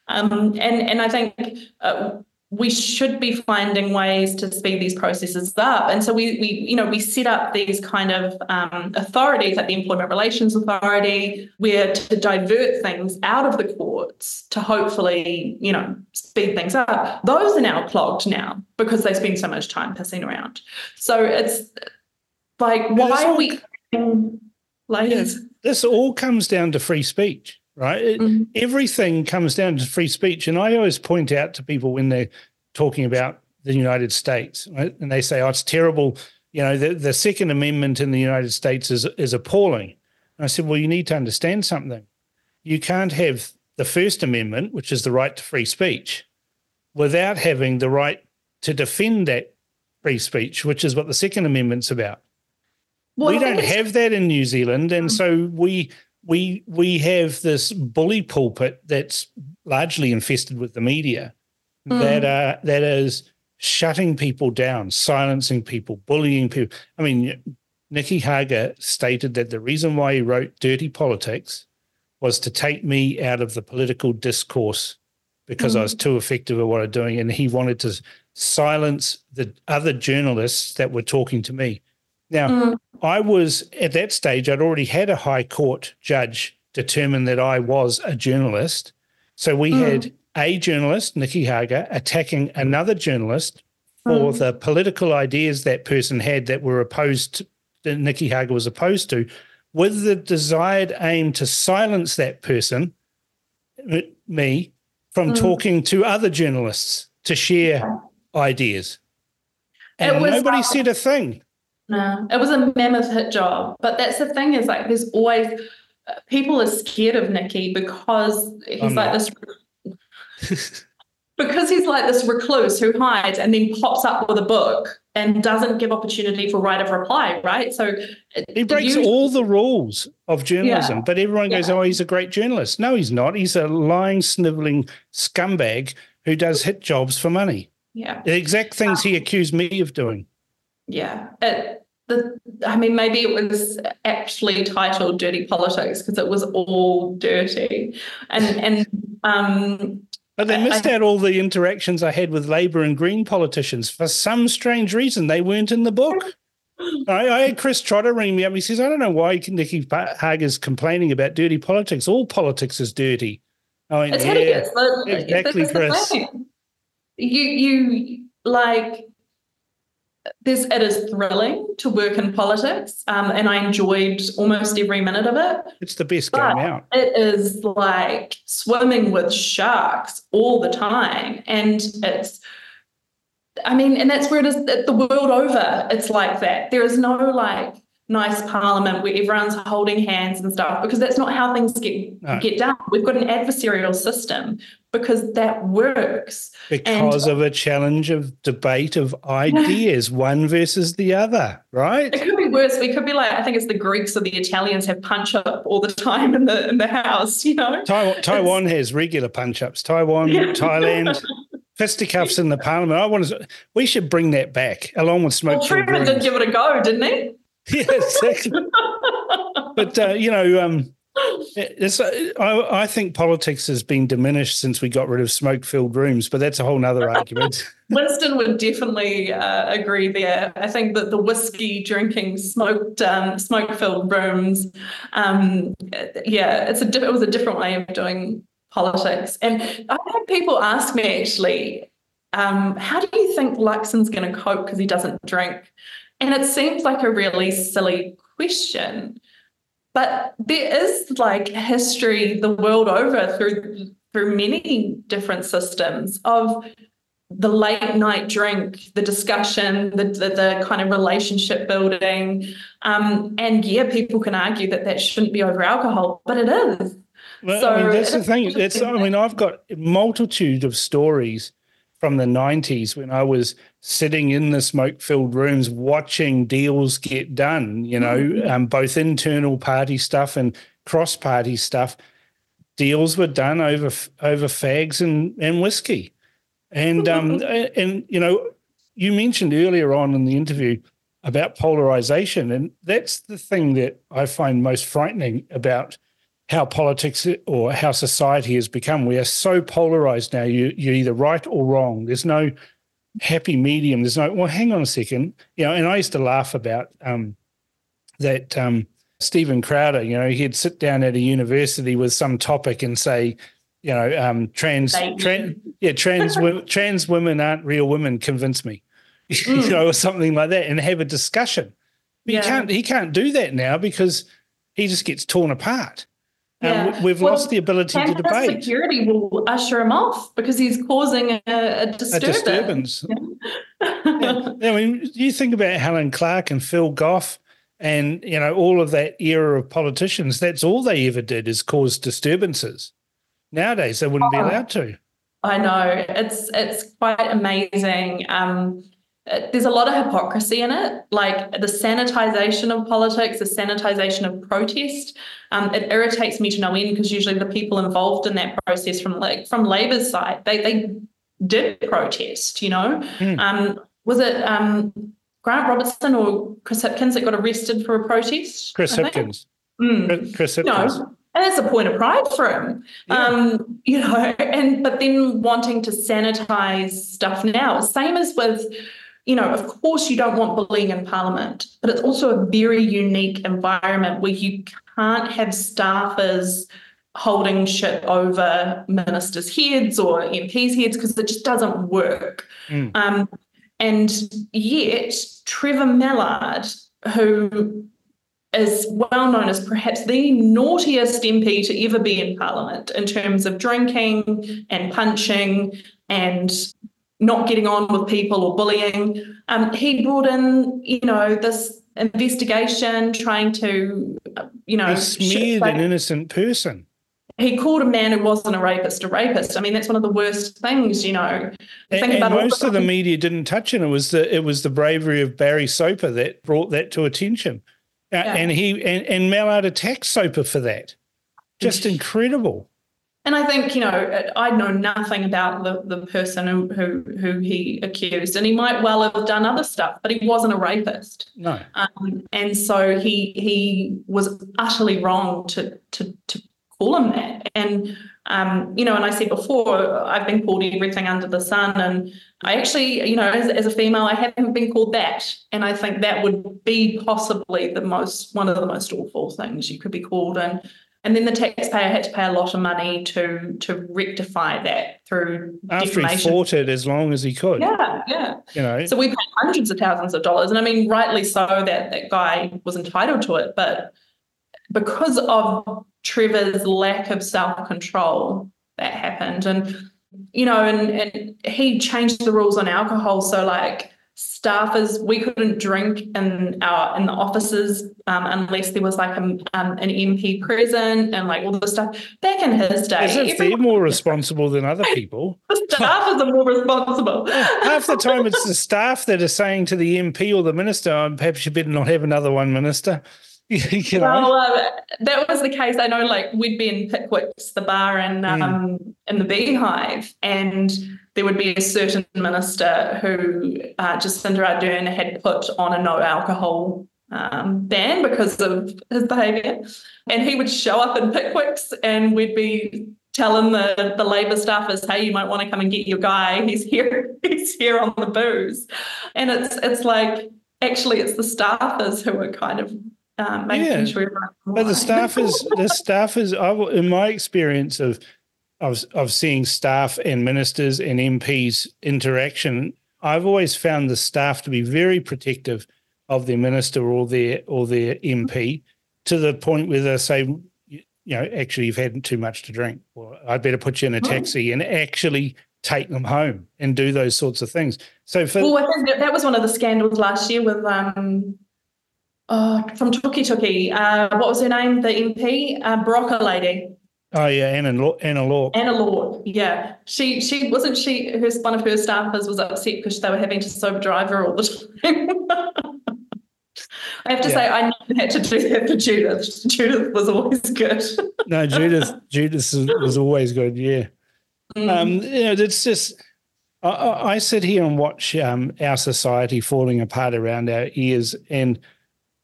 Um, and and I think uh, we should be finding ways to speed these processes up. And so we we you know we set up these kind of um, authorities like the Employment Relations Authority, where to divert things out of the courts to hopefully you know speed things up. Those are now clogged now because they spend so much time pissing around. So it's like why are we like this all comes down to free speech, right? It- Mhm. Everything comes down to free speech. And I always point out to people when they're talking about the United States, right? and they say, oh, it's terrible. You know, the, the Second Amendment in the United States is, is appalling. And I said, well, you need to understand something. You can't have the First Amendment, which is the right to free speech, without having the right to defend that free speech, which is what the Second Amendment's about. Well, we don't have that in New Zealand, and so we we we have this bully pulpit that's largely infested with the media Mm. that uh, that is shutting people down, silencing people, bullying people. I mean, Nicky Hager stated that the reason why he wrote "Dirty Politics" was to take me out of the political discourse because I was too effective at what I'm doing, and he wanted to silence the other journalists that were talking to me. Now, Mm. I was at that stage, I'd already had a high court judge determine that I was a journalist. So we Mm. had a journalist, Nicky Hager, attacking another journalist for Mm. the political ideas that person had that were opposed to, that Nicky Hager was opposed to, with the desired aim to silence that person, me, from Mm. talking to other journalists to share ideas. And nobody uh, said a thing. No, it was a mammoth hit job. But that's the thing is like there's always uh, people are scared of Nicky because he's I'm like not. this <laughs> because he's like this recluse who hides and then pops up with a book and doesn't give opportunity for right of reply, right? So He breaks you- all the rules of journalism, Yeah. but everyone goes, Yeah. "Oh, he's a great journalist." No, he's not. He's a lying, sniveling scumbag who does hit jobs for money. Yeah, The exact things he accused me of doing. Yeah. It, the, I mean, maybe it was actually titled "Dirty Politics" because it was all dirty, and and um, But they I- missed out all the interactions I had with Labor and Green politicians. For some strange reason, they weren't in the book. <laughs> I, I had Chris Trotter ring me up. He says, I don't know why Nicky Hager's complaining about dirty politics. All politics is dirty. I went, It's yeah. hideous. Exactly, this is the Chris. You you like this it is thrilling to work in politics. Um, and I enjoyed almost every minute of it. It's the best But game out. it is like swimming with sharks all the time. And it's I mean, and that's where it is the world over. It's like that. There is no like nice parliament where everyone's holding hands and stuff because that's not how things get No. get done. We've got an adversarial system because that works. Because of a challenge of debate of ideas, <laughs> one versus the other, right? It could be worse. We could be like, I think it's the Greeks or the Italians have punch up all the time in the in the house, you know? Taiwan, Taiwan has regular punch ups. Taiwan, <laughs> Yeah. Thailand, fisticuffs in the parliament. I want to. We should bring that back along with Well, smoke. Truman did give it a go, didn't he? <laughs> Yeah, exactly. but uh, you know, um, it's, uh, I, I think politics has been diminished since we got rid of smoke-filled rooms. But that's a whole other <laughs> argument. Winston would definitely uh, agree there. I think that the whiskey drinking, smoked, um, smoke-filled rooms, um, yeah, it's a diff- it was a different way of doing politics. And I've had people ask me actually, um, how do you think Luxon's going to cope because he doesn't drink? And it seems like a really silly question, but there is like history the world over through through many different systems of the late night drink, the discussion, the, the, the kind of relationship building. Um, and yeah, people can argue that that shouldn't be over alcohol, but it is. Well, So I mean, that's the thing. That's, I mean, I've got a multitude of stories from the 90s when I was sitting in the smoke filled rooms watching deals get done, you know, Mm-hmm. um, both internal party stuff and cross party stuff. Deals were done over over fags and, and whiskey. And, um, and, you know, you mentioned earlier on in the interview about polarization. And that's the thing that I find most frightening about how politics or how society has become. We are so polarized now. You, you're either right or wrong. There's no happy medium. There's no, well, hang on a second. You know, and I used to laugh about um, that um, Steven Crowder, you know, he'd sit down at a university with some topic and say, you know, um, trans, yeah, trans, wo- <laughs> trans women aren't real women. Convince me, <laughs> you Mm. know, or something like that, and have a discussion. But Yeah. He can't. He can't do that now because he just gets torn apart. Um, Yeah. we- we've Well, lost the ability to debate. security will usher him off because he's causing a, a A disturbance. disturbance. <laughs> Yeah, I mean, you think about Helen Clark and Phil Goff, and you know all of that era of politicians. That's all they ever did is cause disturbances. Nowadays, they wouldn't be Oh. allowed to. I know it's it's quite amazing. Um, there's a lot of hypocrisy in it, like the sanitization of politics, the sanitization of protest. Um, it irritates me to no end because usually the people involved in that process from like from Labor's side, they they did protest. You know, mm. um, was it um, Grant Robertson or Chris Hipkins that got arrested for a protest? Chris Hipkins. Mm. Chris Hipkins. No, and it's a point of pride for him yeah. um, you know <laughs> and but then wanting to sanitize stuff now same as with you know of course you don't want bullying in parliament but it's also a very unique environment where you can't have staffers holding shit over ministers heads or mps heads because it just doesn't work mm. um, and yet trevor mallard who is well known as perhaps the naughtiest MP to ever be in Parliament in terms of drinking and punching and not getting on with people or bullying. Um, he brought in, you know, this investigation trying to, you know, he smeared an innocent person. He called a man who wasn't a rapist a rapist. I mean, that's one of the worst things, you know. Think and, about and most of the media didn't touch it. It was the it was the bravery of Barry Soper that brought that to attention. Yeah. And he and, and Mallard attacked Soper for that. Just incredible. And I think, you know, I'd know nothing about the, the person who, who, who he accused, and he might well have done other stuff, but he wasn't a rapist. No. Um, and so he he was utterly wrong to to to call him that. And um, you know, and I said before, I've been called everything under the sun. And I actually, you know, as, as a female, I haven't been called that. And I think that would be possibly the most one of the most awful things you could be called. And and then the taxpayer had to pay a lot of money to to rectify that through after defamation. he fought it as long as he could. Yeah, yeah. You know, so we paid hundreds of thousands of dollars, and I mean, rightly so that that guy was entitled to it, but because of Trevor's lack of self control that happened. And, you know, and, and he changed the rules on alcohol. So, like, staffers, we couldn't drink in our in the offices um, unless there was like a, um, an MP present and like all the stuff. Back in his day, as if they're more responsible than other people. <laughs> the staffers are more responsible. <laughs> Half the time, it's the staff that are saying to the MP or the minister, oh, "Perhaps you better not have another one, minister." <laughs> you know? Well, uh, that was the case. I know, like we'd be in Pickwick's, the bar, and mm. um, mm. in the Beehive, and there would be a certain minister who uh, Jacinda Ardern had put on a no alcohol um, ban because of his behaviour, and he would show up in Pickwick's, and we'd be telling the the Labor staffers, "Hey, you might want to come and get your guy. He's here. <laughs> He's here on the booze," and it's it's like actually it's the staffers who are kind of um, yeah. sure. But the staff is the <laughs> staff is in my experience of of of seeing staff and ministers and MPs interaction. I've always found the staff to be very protective of their minister or their or their MP to the point where they say, you know, actually you've had too much to drink, or I'd better put you in a taxi and actually take them home and do those sorts of things. So for well, I think that was one of the scandals last year with um, oh, from Tukituki. Uh, what was her name? The MP, uh, Baraka lady. Oh yeah, Anna Anna Lorck. Anna Lorck, yeah. She she wasn't she. Her one of her staffers was upset because they were having to sober drive her all the <laughs> time. I have to yeah. say, I never had to do that for Judith. <laughs> Judith was always good. no, Judith Judith was always good. Yeah. Mm. Um, you know, it's just. I, I sit here and watch um, our society falling apart around our ears, and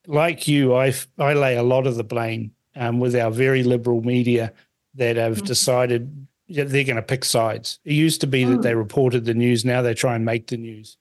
like you, I I lay a lot of the blame um, with our very liberal media that have mm-hmm. decided they're going to pick sides. It used to be mm. that they reported the news. Now they try and make the news.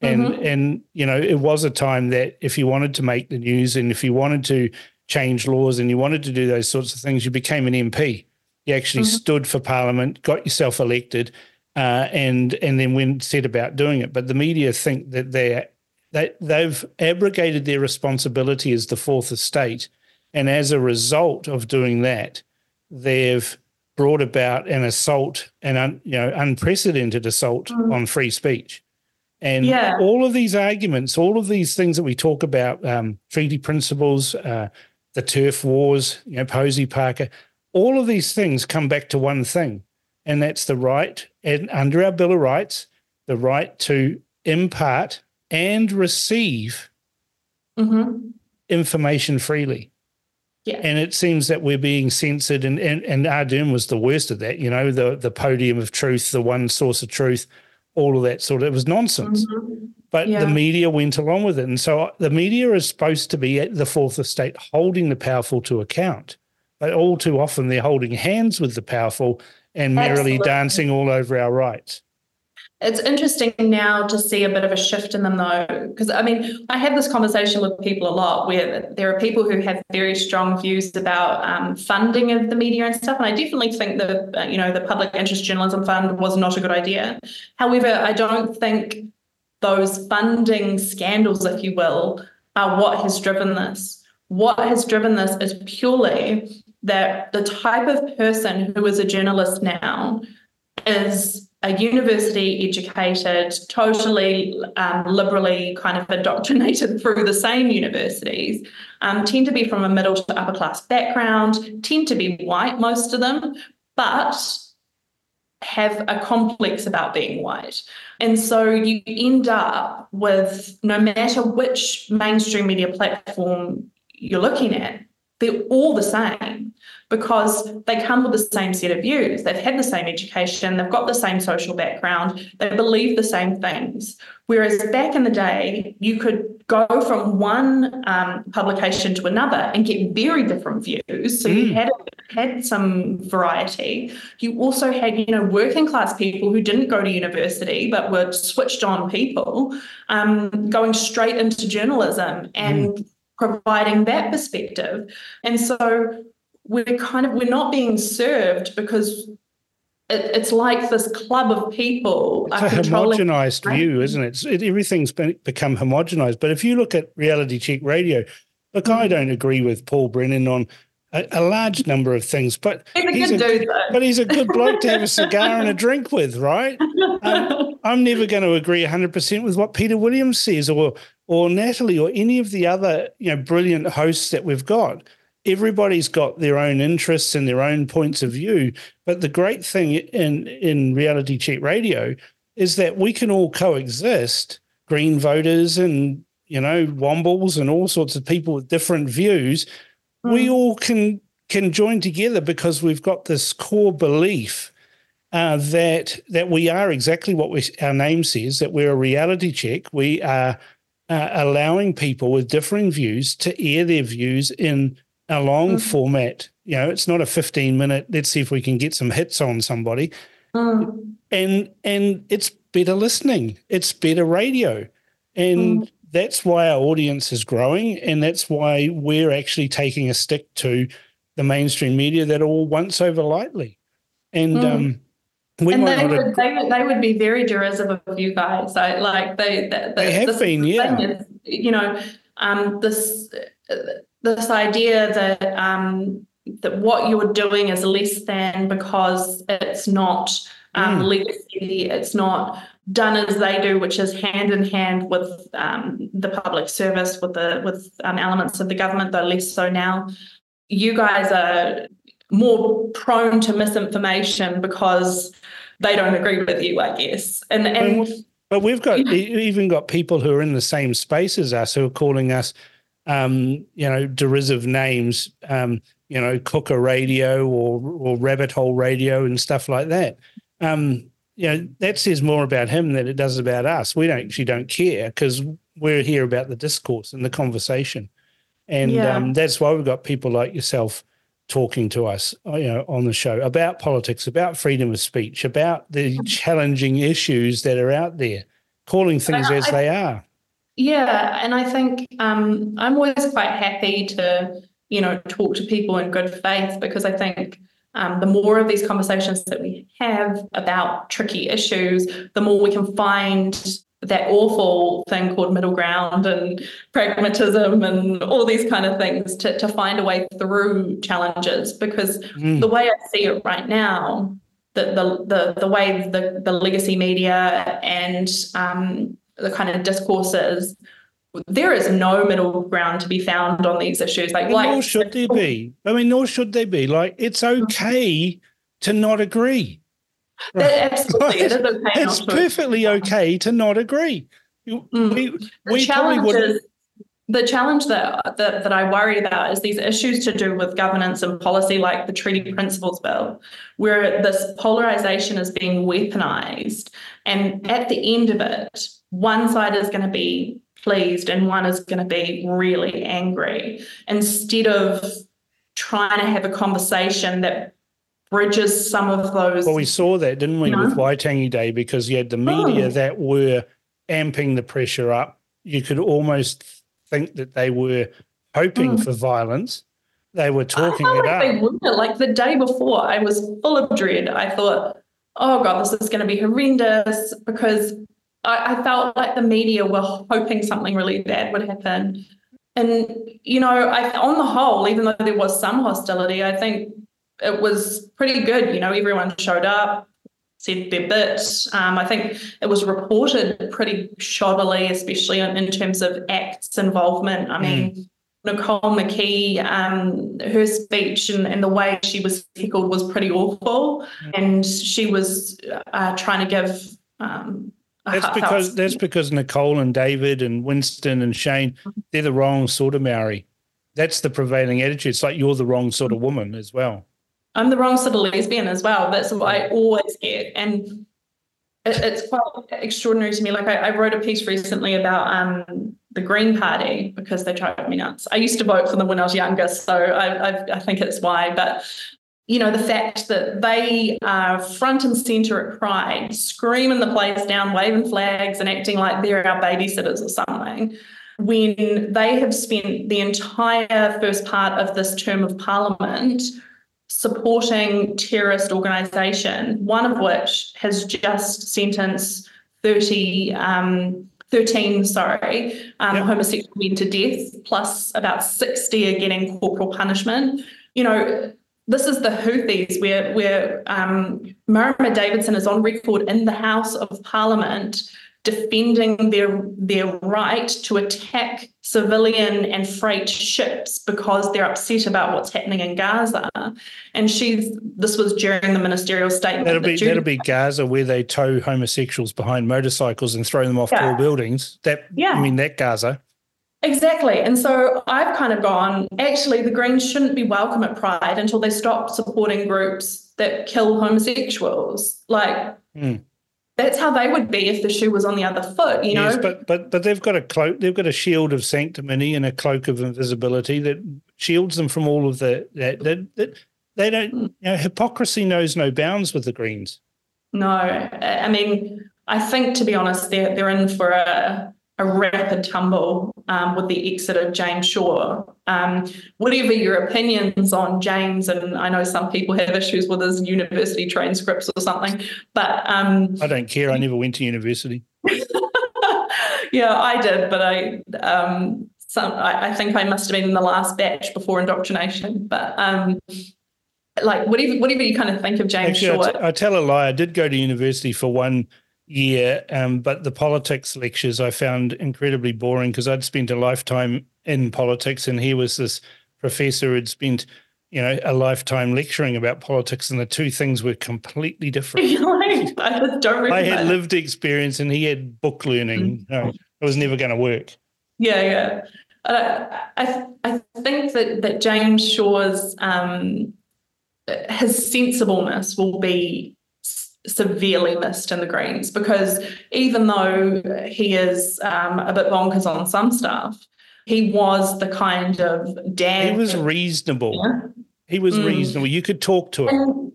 And mm-hmm. and you know it was a time that if you wanted to make the news and if you wanted to change laws and you wanted to do those sorts of things, you became an MP. You actually mm-hmm. stood for Parliament, got yourself elected, uh, and and then went set about doing it. But the media think that they're they, they've abrogated their responsibility as the fourth estate. And as a result of doing that, they've brought about an assault, an un, you know unprecedented assault mm. on free speech. And yeah. all of these arguments, all of these things that we talk about, um, treaty principles, uh, the TERF wars, you know, Posie Parker, all of these things come back to one thing, and that's the right, and under our Bill of Rights, the right to impart and receive Mm-hmm. information freely. Yeah. And it seems that we're being censored, and and, and Ardern was the worst of that. You know, the the podium of truth, the one source of truth, all of that sort of it was nonsense. Mhm. But Yeah. the media went along with it, and so uh, the media is supposed to be at the fourth estate, holding the powerful to account. But all too often, they're holding hands with the powerful and merrily Absolutely. dancing all over our rights. It's interesting now to see a bit of a shift in them, though, because I mean, I have this conversation with people a lot where there are people who have very strong views about um, funding of the media and stuff, and I definitely think that uh, you know the Public Interest Journalism Fund was not a good idea. However, I don't think those funding scandals, if you will, are what has driven this. What has driven this is purely that the type of person who is a journalist now is a university educated, totally um, liberally kind of indoctrinated <laughs> through the same universities, um, tend to be from a middle to upper class background, tend to be white, most of them, but have a complex about being white. And so you end up with no matter which mainstream media platform you're looking at, they're all the same because they come with the same set of views. They've had the same education, they've got the same social background, they believe the same things. Whereas back in the day, you could go from one um, publication to another and get very different views. So you Mm. had had some variety. You also had, you know, working class people who didn't go to university but were switched on people um, going straight into journalism and providing that perspective. And so we're kind of we're not being served because it, it's like this club of people It's are a homogenized view, isn't it? It's, it everything's been, become homogenized. But if you look at reality check radio, look, I don't agree with Paul Brennan on a, a large number of things, but He's a he's good a- dude, but he's a good bloke to have a cigar and a drink with, right? Um, <laughs> I'm never going to agree 100% with what Peter Williams says or or Natalie or any of the other you know brilliant hosts that we've got. Everybody's got their own interests and their own points of view. But the great thing in in reality check radio is that we can all coexist, green voters and you know wombles and all sorts of people with different views. We Mm. all can can join together because we've got this core belief uh, that that we are exactly what we, our name says that we're a reality check. We are uh, allowing people with differing views to air their views in a long Mhm. format. You know, it's not a fifteen minute. Let's see if we can get some hits on somebody, Mm. and and it's better listening. It's better radio, and Mhm. that's why our audience is growing, and that's why we're actually taking a stick to the mainstream media that all once over lightly, and. Mm. um we and they would, they, would, they would be very derisive of you guys. So, like they, they, They have been, yeah. is, you know, um, this this idea that um, that what you're doing is less than because it's not um, Mm. legacy, it's not done as they do, which is hand in hand with um, the public service, with the with um, elements of the government, though less so now. You guys are more prone to misinformation because they don't agree with you, I guess. And and But we've got even got people who are in the same space as us who are calling us, um, you know, derisive names, um, you know, Cooker Radio or or Rabbit Hole Radio and stuff like that. Um, you know, that says more about him than it does about us. We don't actually don't care because we're here about the discourse and the conversation, and Yeah. um, that's why we've got people like yourself talking to us, uh, you know, on the show about politics, about freedom of speech, about the <laughs> challenging issues that are out there, calling things I- as I- they are. Yeah, and I think um, I'm always quite happy to, you know, talk to people in good faith because I think um, the more of these conversations that we have about tricky issues, the more we can find that awful thing called middle ground and pragmatism and all these kind of things to, to find a way through challenges because Mm. the way I see it right now, the the the, the way the, the legacy media and um, the kind of discourses, there is no middle ground to be found on these issues. Like, like nor should there be. I mean, nor should they be. Like, it's okay to not agree. That- <laughs> absolutely, it is okay It's perfectly okay to not agree. Mm. We, we probably would the challenge that, that that I worry about is these issues to do with governance and policy, like the Treaty Principles Bill, where this polarization is being weaponized, and at the end of it, one side is going to be pleased and one is going to be really angry, instead of trying to have a conversation that bridges some of those. Well, we saw that, didn't we, you know? with Waitangi Day, because you had the media oh. that were amping the pressure up. You could almost think that they were hoping mm. for violence. They were talking I it like up. They were. Like the day before, I was full of dread. I thought, oh God, this is going to be horrendous because I, I felt like the media were hoping something really bad would happen. And, you know, I, on the whole, even though there was some hostility, I think it was pretty good. You know, everyone showed up said their bit. Um, I think it was reported pretty shoddily, especially in, in terms of ACT's involvement. I mean, mm. Nicole McKee, um, her speech and, and, the way she was heckled was pretty awful, mm. and she was uh, trying to give. Um, that's because that's because Nicole and David and Winston and Shane they're the wrong sort of Maori. That's the prevailing attitude. It's like you're the wrong sort of woman as well. I'm the wrong sort of lesbian as well. That's what I always get. And it, it's quite extraordinary to me. Like I, I wrote a piece recently about um, the Green Party because they drove me nuts. I used to vote for them when I was younger, so I, I, I think it's why. But you know, the fact that they are front and center at Pride, screaming the place down, waving flags, and acting like they're our babysitters or something, when they have spent the entire first part of this term of Parliament supporting terrorist organisation, one of which has just sentenced 30, um, 13, sorry, um, yep. homosexual men to death, plus about 60 are getting corporal punishment. You know, this is the Houthis where, where um, Marama Davidson is on record in the House of Parliament defending their their right to attack civilian and freight ships because they're upset about what's happening in Gaza. And she's this was during the ministerial statement. That'll be that that'll be Gaza where they tow homosexuals behind motorcycles and throw them off yeah. tall buildings. That yeah. I mean that Gaza. Exactly. And so I've kind of gone, actually, the Greens shouldn't be welcome at Pride until they stop supporting groups that kill homosexuals. Like, mm that's how they would be if the shoe was on the other foot, you know. Yes, but but but they've got a cloak, they've got a shield of sanctimony and a cloak of invisibility that shields them from all of the that that, that they don't. Hmm. You know, hypocrisy knows no bounds with the Greens. No, I mean, I think to be honest, they're they're in for a a rapid tumble um, with the exit of James Shaw. Um, whatever your opinions on James, and I know some people have issues with his university transcripts or something, but um, I don't care. I never went to university. <laughs> yeah, I did, but I um, some I, I, think I must have been in the last batch before indoctrination, but. Um, like whatever, whatever you kind of think of James Actually, Shaw. I, t- I tell a lie. I did go to university for one year. Um, but the politics lectures I found incredibly boring because I'd spent a lifetime in politics, and here was this professor who'd spent, you know, a lifetime lecturing about politics, and the two things were completely different. <laughs> I just don't I had lived experience, and he had book learning. Mm-hmm. No, it was never going to work. Yeah, yeah. Uh, I I think that that James Shaw's um, his sensibleness will be severely missed in the Greens because even though he is um, a bit bonkers on some stuff, he was the kind of dad. He was reasonable. Yeah. He was mm. reasonable. You could talk to him. And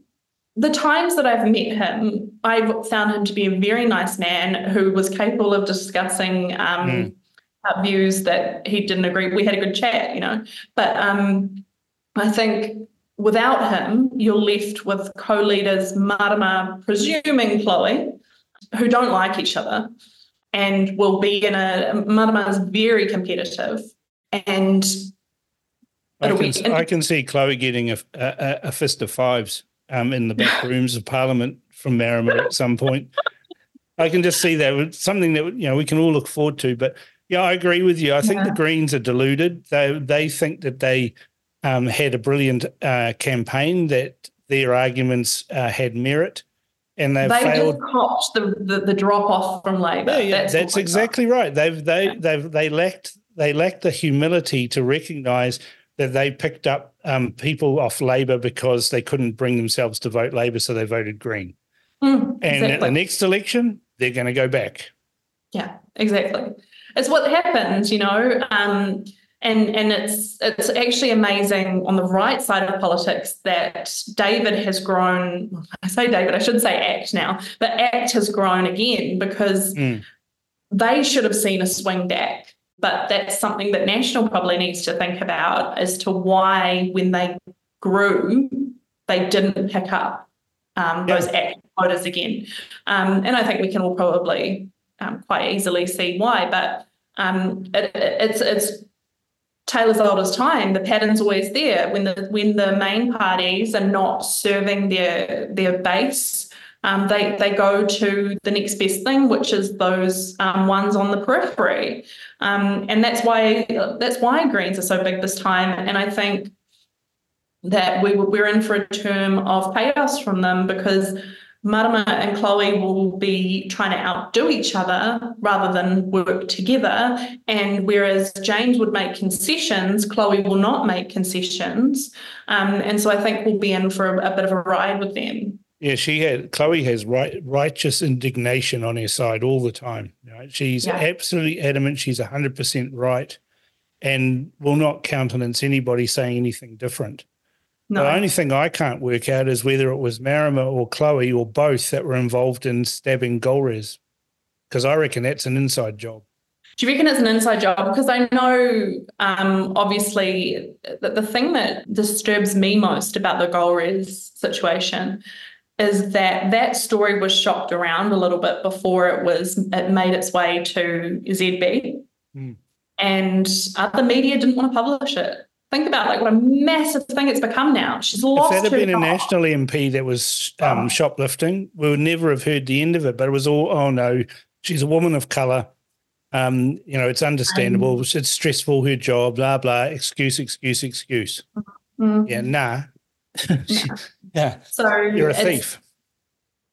the times that I've met him, I've found him to be a very nice man who was capable of discussing um, mm. views that he didn't agree. We had a good chat, you know. But um, I think Without him, you're left with co leaders Marama, presuming Chloe, who don't like each other and will be in a. Marama's very competitive and. I can, I can see Chloe getting a, a, a fist of fives um, in the back <laughs> rooms of Parliament from Marama at some point. I can just see that it's something that you know we can all look forward to. But yeah, I agree with you. I think yeah. the Greens are deluded. They they think that they um, had a brilliant uh, campaign that their arguments uh, had merit. and they've they failed. just copped the, the, the drop off from Labor. Yeah, yeah, that's, exactly right. They've they they've they lacked they lacked the humility to recognise that they picked up um, people off Labor because they couldn't bring themselves to vote Labor, so they voted Green. Mm, And exactly. at the next election, they're going to go back. Yeah, exactly. It's what happens, you know. Um, and and it's it's actually amazing on the right side of politics that David has grown. I say David, I should say ACT now, but ACT has grown again because Mm. they should have seen a swing back. But that's something that National probably needs to think about as to why, when they grew, they didn't pick up um, Yeah. those ACT voters again. Um, and I think we can all probably um, quite easily see why. But um, it, it's it's old as time. The pattern's always there when the when the main parties are not serving their their base. Um, they they go to the next best thing, which is those um, ones on the periphery, um, and that's why that's why Greens are so big this time. And I think that we we're in for a term of payoffs from them because Marama and Chloe will be trying to outdo each other rather than work together. And whereas James would make concessions, Chloe will not make concessions. Um, and so I think we'll be in for a, a bit of a ride with them. Yeah, she had Chloe has right, righteous indignation on her side all the time. Right? She's Yeah. absolutely adamant. She's hundred percent right, and will not countenance anybody saying anything different. No, The only thing I can't work out is whether it was Marama or Chloe or both that were involved in stabbing Golriz, because I reckon that's an inside job. Do you reckon it's an inside job? Because I know, um, obviously, that the thing that disturbs me most about the Golriz situation is that that story was shopped around a little bit before it was it made its way to ZB, Hmm. and other media didn't want to publish it. Think about like what a massive thing it's become now. She's lost. If that had been a national MP that was um, Oh. shoplifting, we would never have heard the end of it. But it was all, oh no, she's a woman of colour. Um, you know, it's understandable. it's stressful, her job, blah, blah, excuse, excuse, excuse. Mm. Yeah, nah. <laughs> Yeah. yeah, So you're a thief.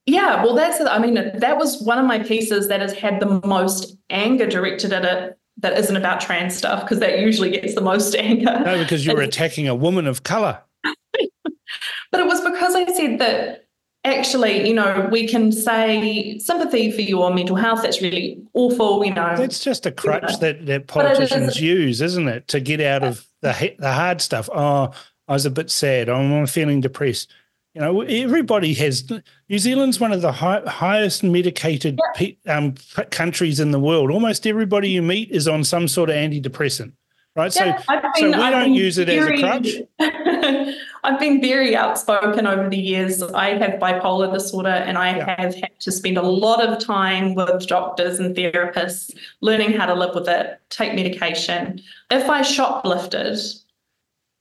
Yeah, well, that's I mean, that was one of my pieces that has had the most anger directed at it that isn't about trans stuff because that usually gets the most <laughs> anger. No, because you were It's- attacking a woman of colour. <laughs> But it was because I said that actually, you know, we can say sympathy for your mental health. That's really awful, you know. That's just a crutch that, that But it is- politicians use, isn't it, to get out of the the hard stuff. Oh, I was a bit sad. Oh, I'm feeling depressed. You know, everybody has. New Zealand's one of the high, highest medicated pe- um, countries in the world. Almost everybody you meet is on some sort of antidepressant, right? Yeah, so, I've so we I've don't use it as a crutch. <laughs> I've been very outspoken over the years. I have bipolar disorder and I Yeah. have had to spend a lot of time with doctors and therapists learning how to live with it, take medication. If I shoplifted,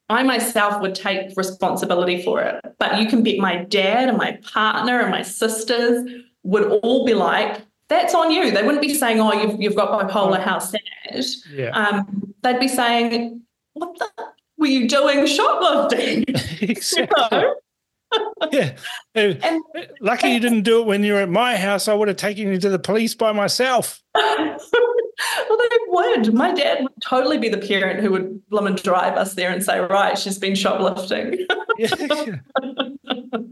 I myself would take responsibility for it. But you can bet my dad and my partner and my sisters would all be like, that's on you. They wouldn't be saying, oh, you've, you've got bipolar, how sad. Yeah, Um, they'd be saying, what the were you doing shoplifting? <laughs> You know? Yeah. Uh, And Lucky you didn't do it when you were at my house. I would have taken you to the police by myself. <laughs> well, they would. My dad would totally be the parent who would and drive us there and say, right, she's been shoplifting. <laughs> Yeah.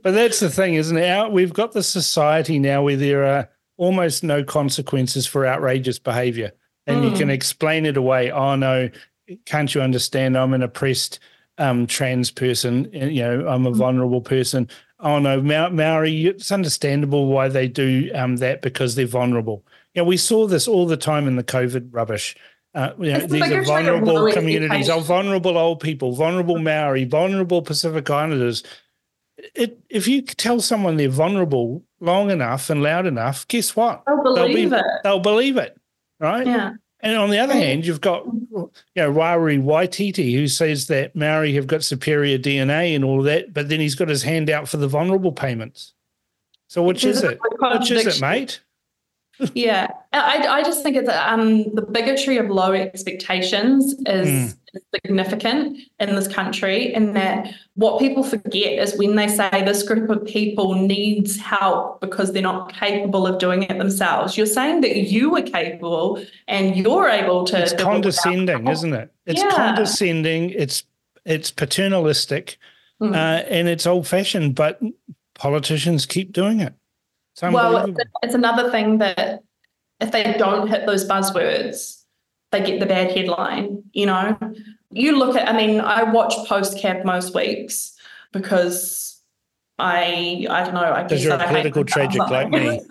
but that's the thing, isn't it? Our, we've got the society now where there are almost no consequences for outrageous behavior. And you Mm. can explain it away. Oh, no, can't you understand? I'm an oppressed um, trans person. and, You know, I'm a Mm. vulnerable person. Oh, no, Ma- Maori, it's understandable why they do um, that because they're vulnerable. You know, we saw this all the time in the COVID rubbish. Uh, you know, these are biggest thing of vulnerable communities, oh, vulnerable old people, vulnerable Maori, vulnerable Pacific Islanders. It, if you tell someone they're vulnerable long enough and loud enough, guess what? They'll They'll be- believe it. They'll believe it, right? Yeah. And on the other hand, you've got you know Rawiri Waititi who says that Maori have got superior DNA and all that, but then he's got his hand out for the vulnerable payments. So which There's is it? Which is it, mate? Yeah, I, I just think it's um, the bigotry of low expectations is mm. significant in this country, and that what people forget is when they say this group of people needs help because they're not capable of doing it themselves. You're saying that you are capable and you're able to. It's condescending, isn't it? It's yeah. condescending. It's it's paternalistic, mm. uh, and it's old fashioned. But politicians keep doing it well, it's another thing that if they don't hit those buzzwords, they get the bad headline. You know, you look at. I mean, I watch Postcab most weeks because I I don't know. I guess you're a political tragic like me.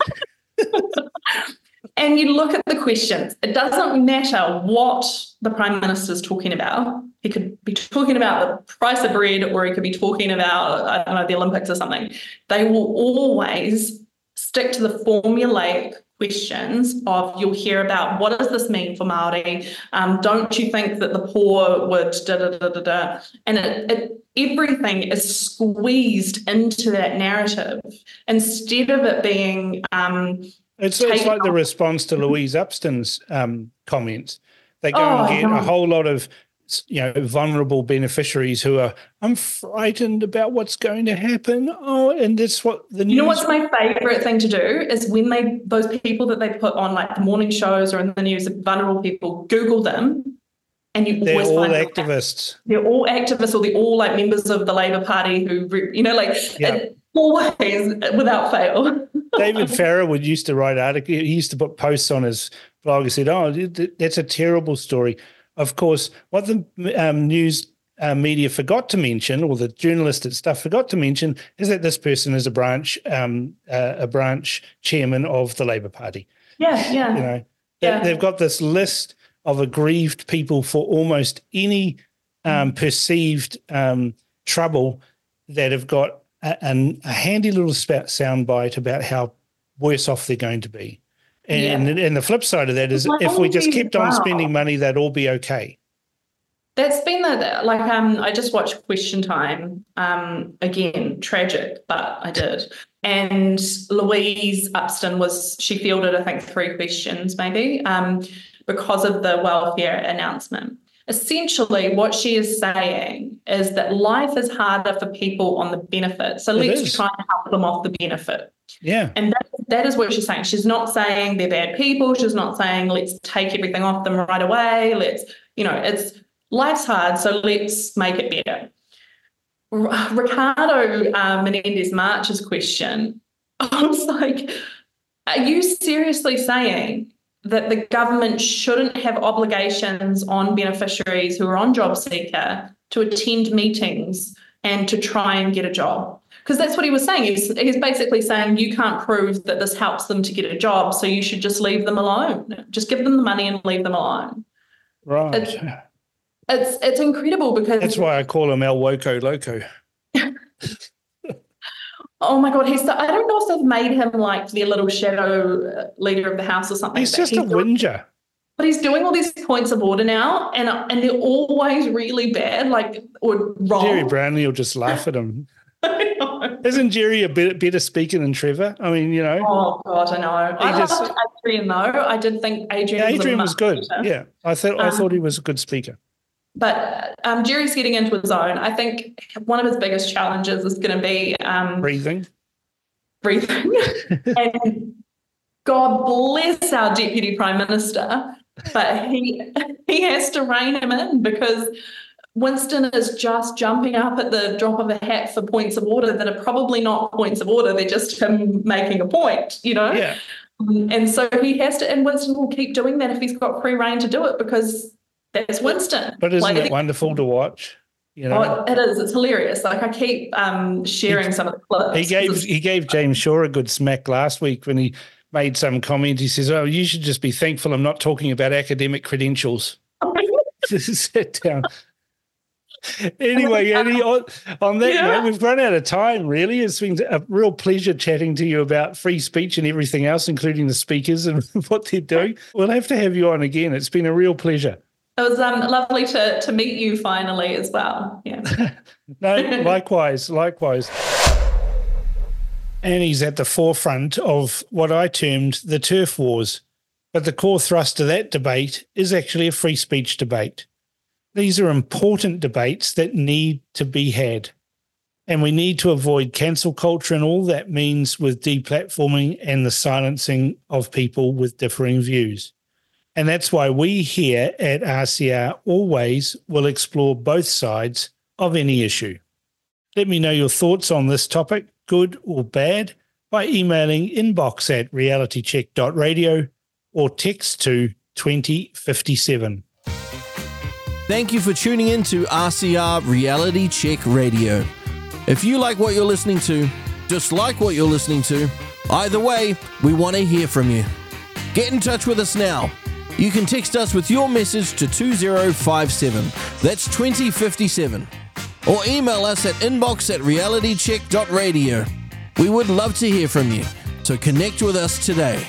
<laughs> and you look at the questions. It doesn't matter what the prime minister's talking about. He could be talking about the price of bread, or he could be talking about I don't know the Olympics or something. They will always stick to the formulaic questions of you'll hear about what does this mean for Maori? Um, don't you think that the poor would da da da da da? And it, it, everything is squeezed into that narrative instead of it being. Um, it's, it's like the response to Louise Upston's um, comments. They go oh, and get a whole lot of you know vulnerable beneficiaries who are i'm frightened about what's going to happen. Oh and that's what the news- you know what's my favorite thing to do is when they those people that they put on like the morning shows or in the news vulnerable people google them and you they're all activists. They're all activists or they're all like members of the labor party who you know like always without fail. <laughs> David farrar would used to write articles he used to put posts on his blog he said oh that's a terrible story of course, what the um, news uh, media forgot to mention, or the journalists and stuff forgot to mention, is that this person is a branch um, uh, a branch chairman of the Labor Party. Yeah, yeah. You know, yeah. they've got this list of aggrieved people for almost any um, mm. perceived um, trouble that have got a, a handy little soundbite about how worse off they're going to be. And, yeah. and the flip side of that is if we just kept on spending money, that'd all be okay. That's been the like um I just watched Question Time um again tragic but I did and Louise Upston was she fielded I think three questions maybe um because of the welfare announcement essentially what she is saying is that life is harder for people on the benefit so it let's is. try and help them off the benefit yeah. And that, that is what she's saying. She's not saying they're bad people. She's not saying let's take everything off them right away. Let's, you know, it's life's hard, so let's make it better. Ricardo uh, Menendez March's question, <laughs> I was like, are you seriously saying that the government shouldn't have obligations on beneficiaries who are on job seeker to attend meetings and to try and get a job? Because that's what he was saying. He's, he's basically saying you can't prove that this helps them to get a job, so you should just leave them alone. Just give them the money and leave them alone. Right. It's it's, it's incredible because that's why I call him El Woco Loco. <laughs> oh my god, he's. So, I don't know if they've made him like the little shadow uh, leader of the house or something. He's just he's a whinger. But he's doing all these points of order now, and and they're always really bad, like or wrong. Gerry Brownlee will just laugh at him. <laughs> Isn't Gerry a bit better speaker than Trevor? I mean, you know. Oh God, I know. I just, loved Adrian though. I did think Adrian. Yeah, Adrian was, was good. Better. Yeah, I thought um, I thought he was a good speaker. But um, Gerry's getting into his own. I think one of his biggest challenges is going to be um, breathing. Breathing, <laughs> and God bless our deputy prime minister, but he he has to rein him in because Winston is just jumping up at the drop of a hat for points of order that are probably not points of order. They're just him making a point, you know? Yeah. Um, and so he has to, and Winston will keep doing that if he's got free rein to do it because that's Winston. But isn't like, it wonderful to watch? You know, oh, it is. It's hilarious. Like I keep um, sharing he, some of the clips. He gave he gave James Shaw a good smack last week when he made some comment. He says, "Oh, you should just be thankful I'm not talking about academic credentials." <laughs> <laughs> Sit down anyway, Ani, on, on that yeah. note, we've run out of time, really. It's been a real pleasure chatting to you about free speech and everything else, including the speakers and <laughs> what they're doing. We'll have to have you on again. It's been a real pleasure. It was um, lovely to, to meet you finally as well. Yeah. <laughs> no, likewise, likewise. Ani's at the forefront of what I termed the TERF wars. But the core thrust of that debate is actually a free speech debate. These are important debates that need to be had. And we need to avoid cancel culture and all that means with deplatforming and the silencing of people with differing views. And that's why we here at RCR always will explore both sides of any issue. Let me know your thoughts on this topic, good or bad, by emailing inbox at realitycheck.radio or text to 2057. Thank you for tuning in to RCR Reality Check Radio. If you like what you're listening to, dislike what you're listening to, either way, we want to hear from you. Get in touch with us now. You can text us with your message to 2057. That's 2057. Or email us at inbox at realitycheck.radio. We would love to hear from you, so connect with us today.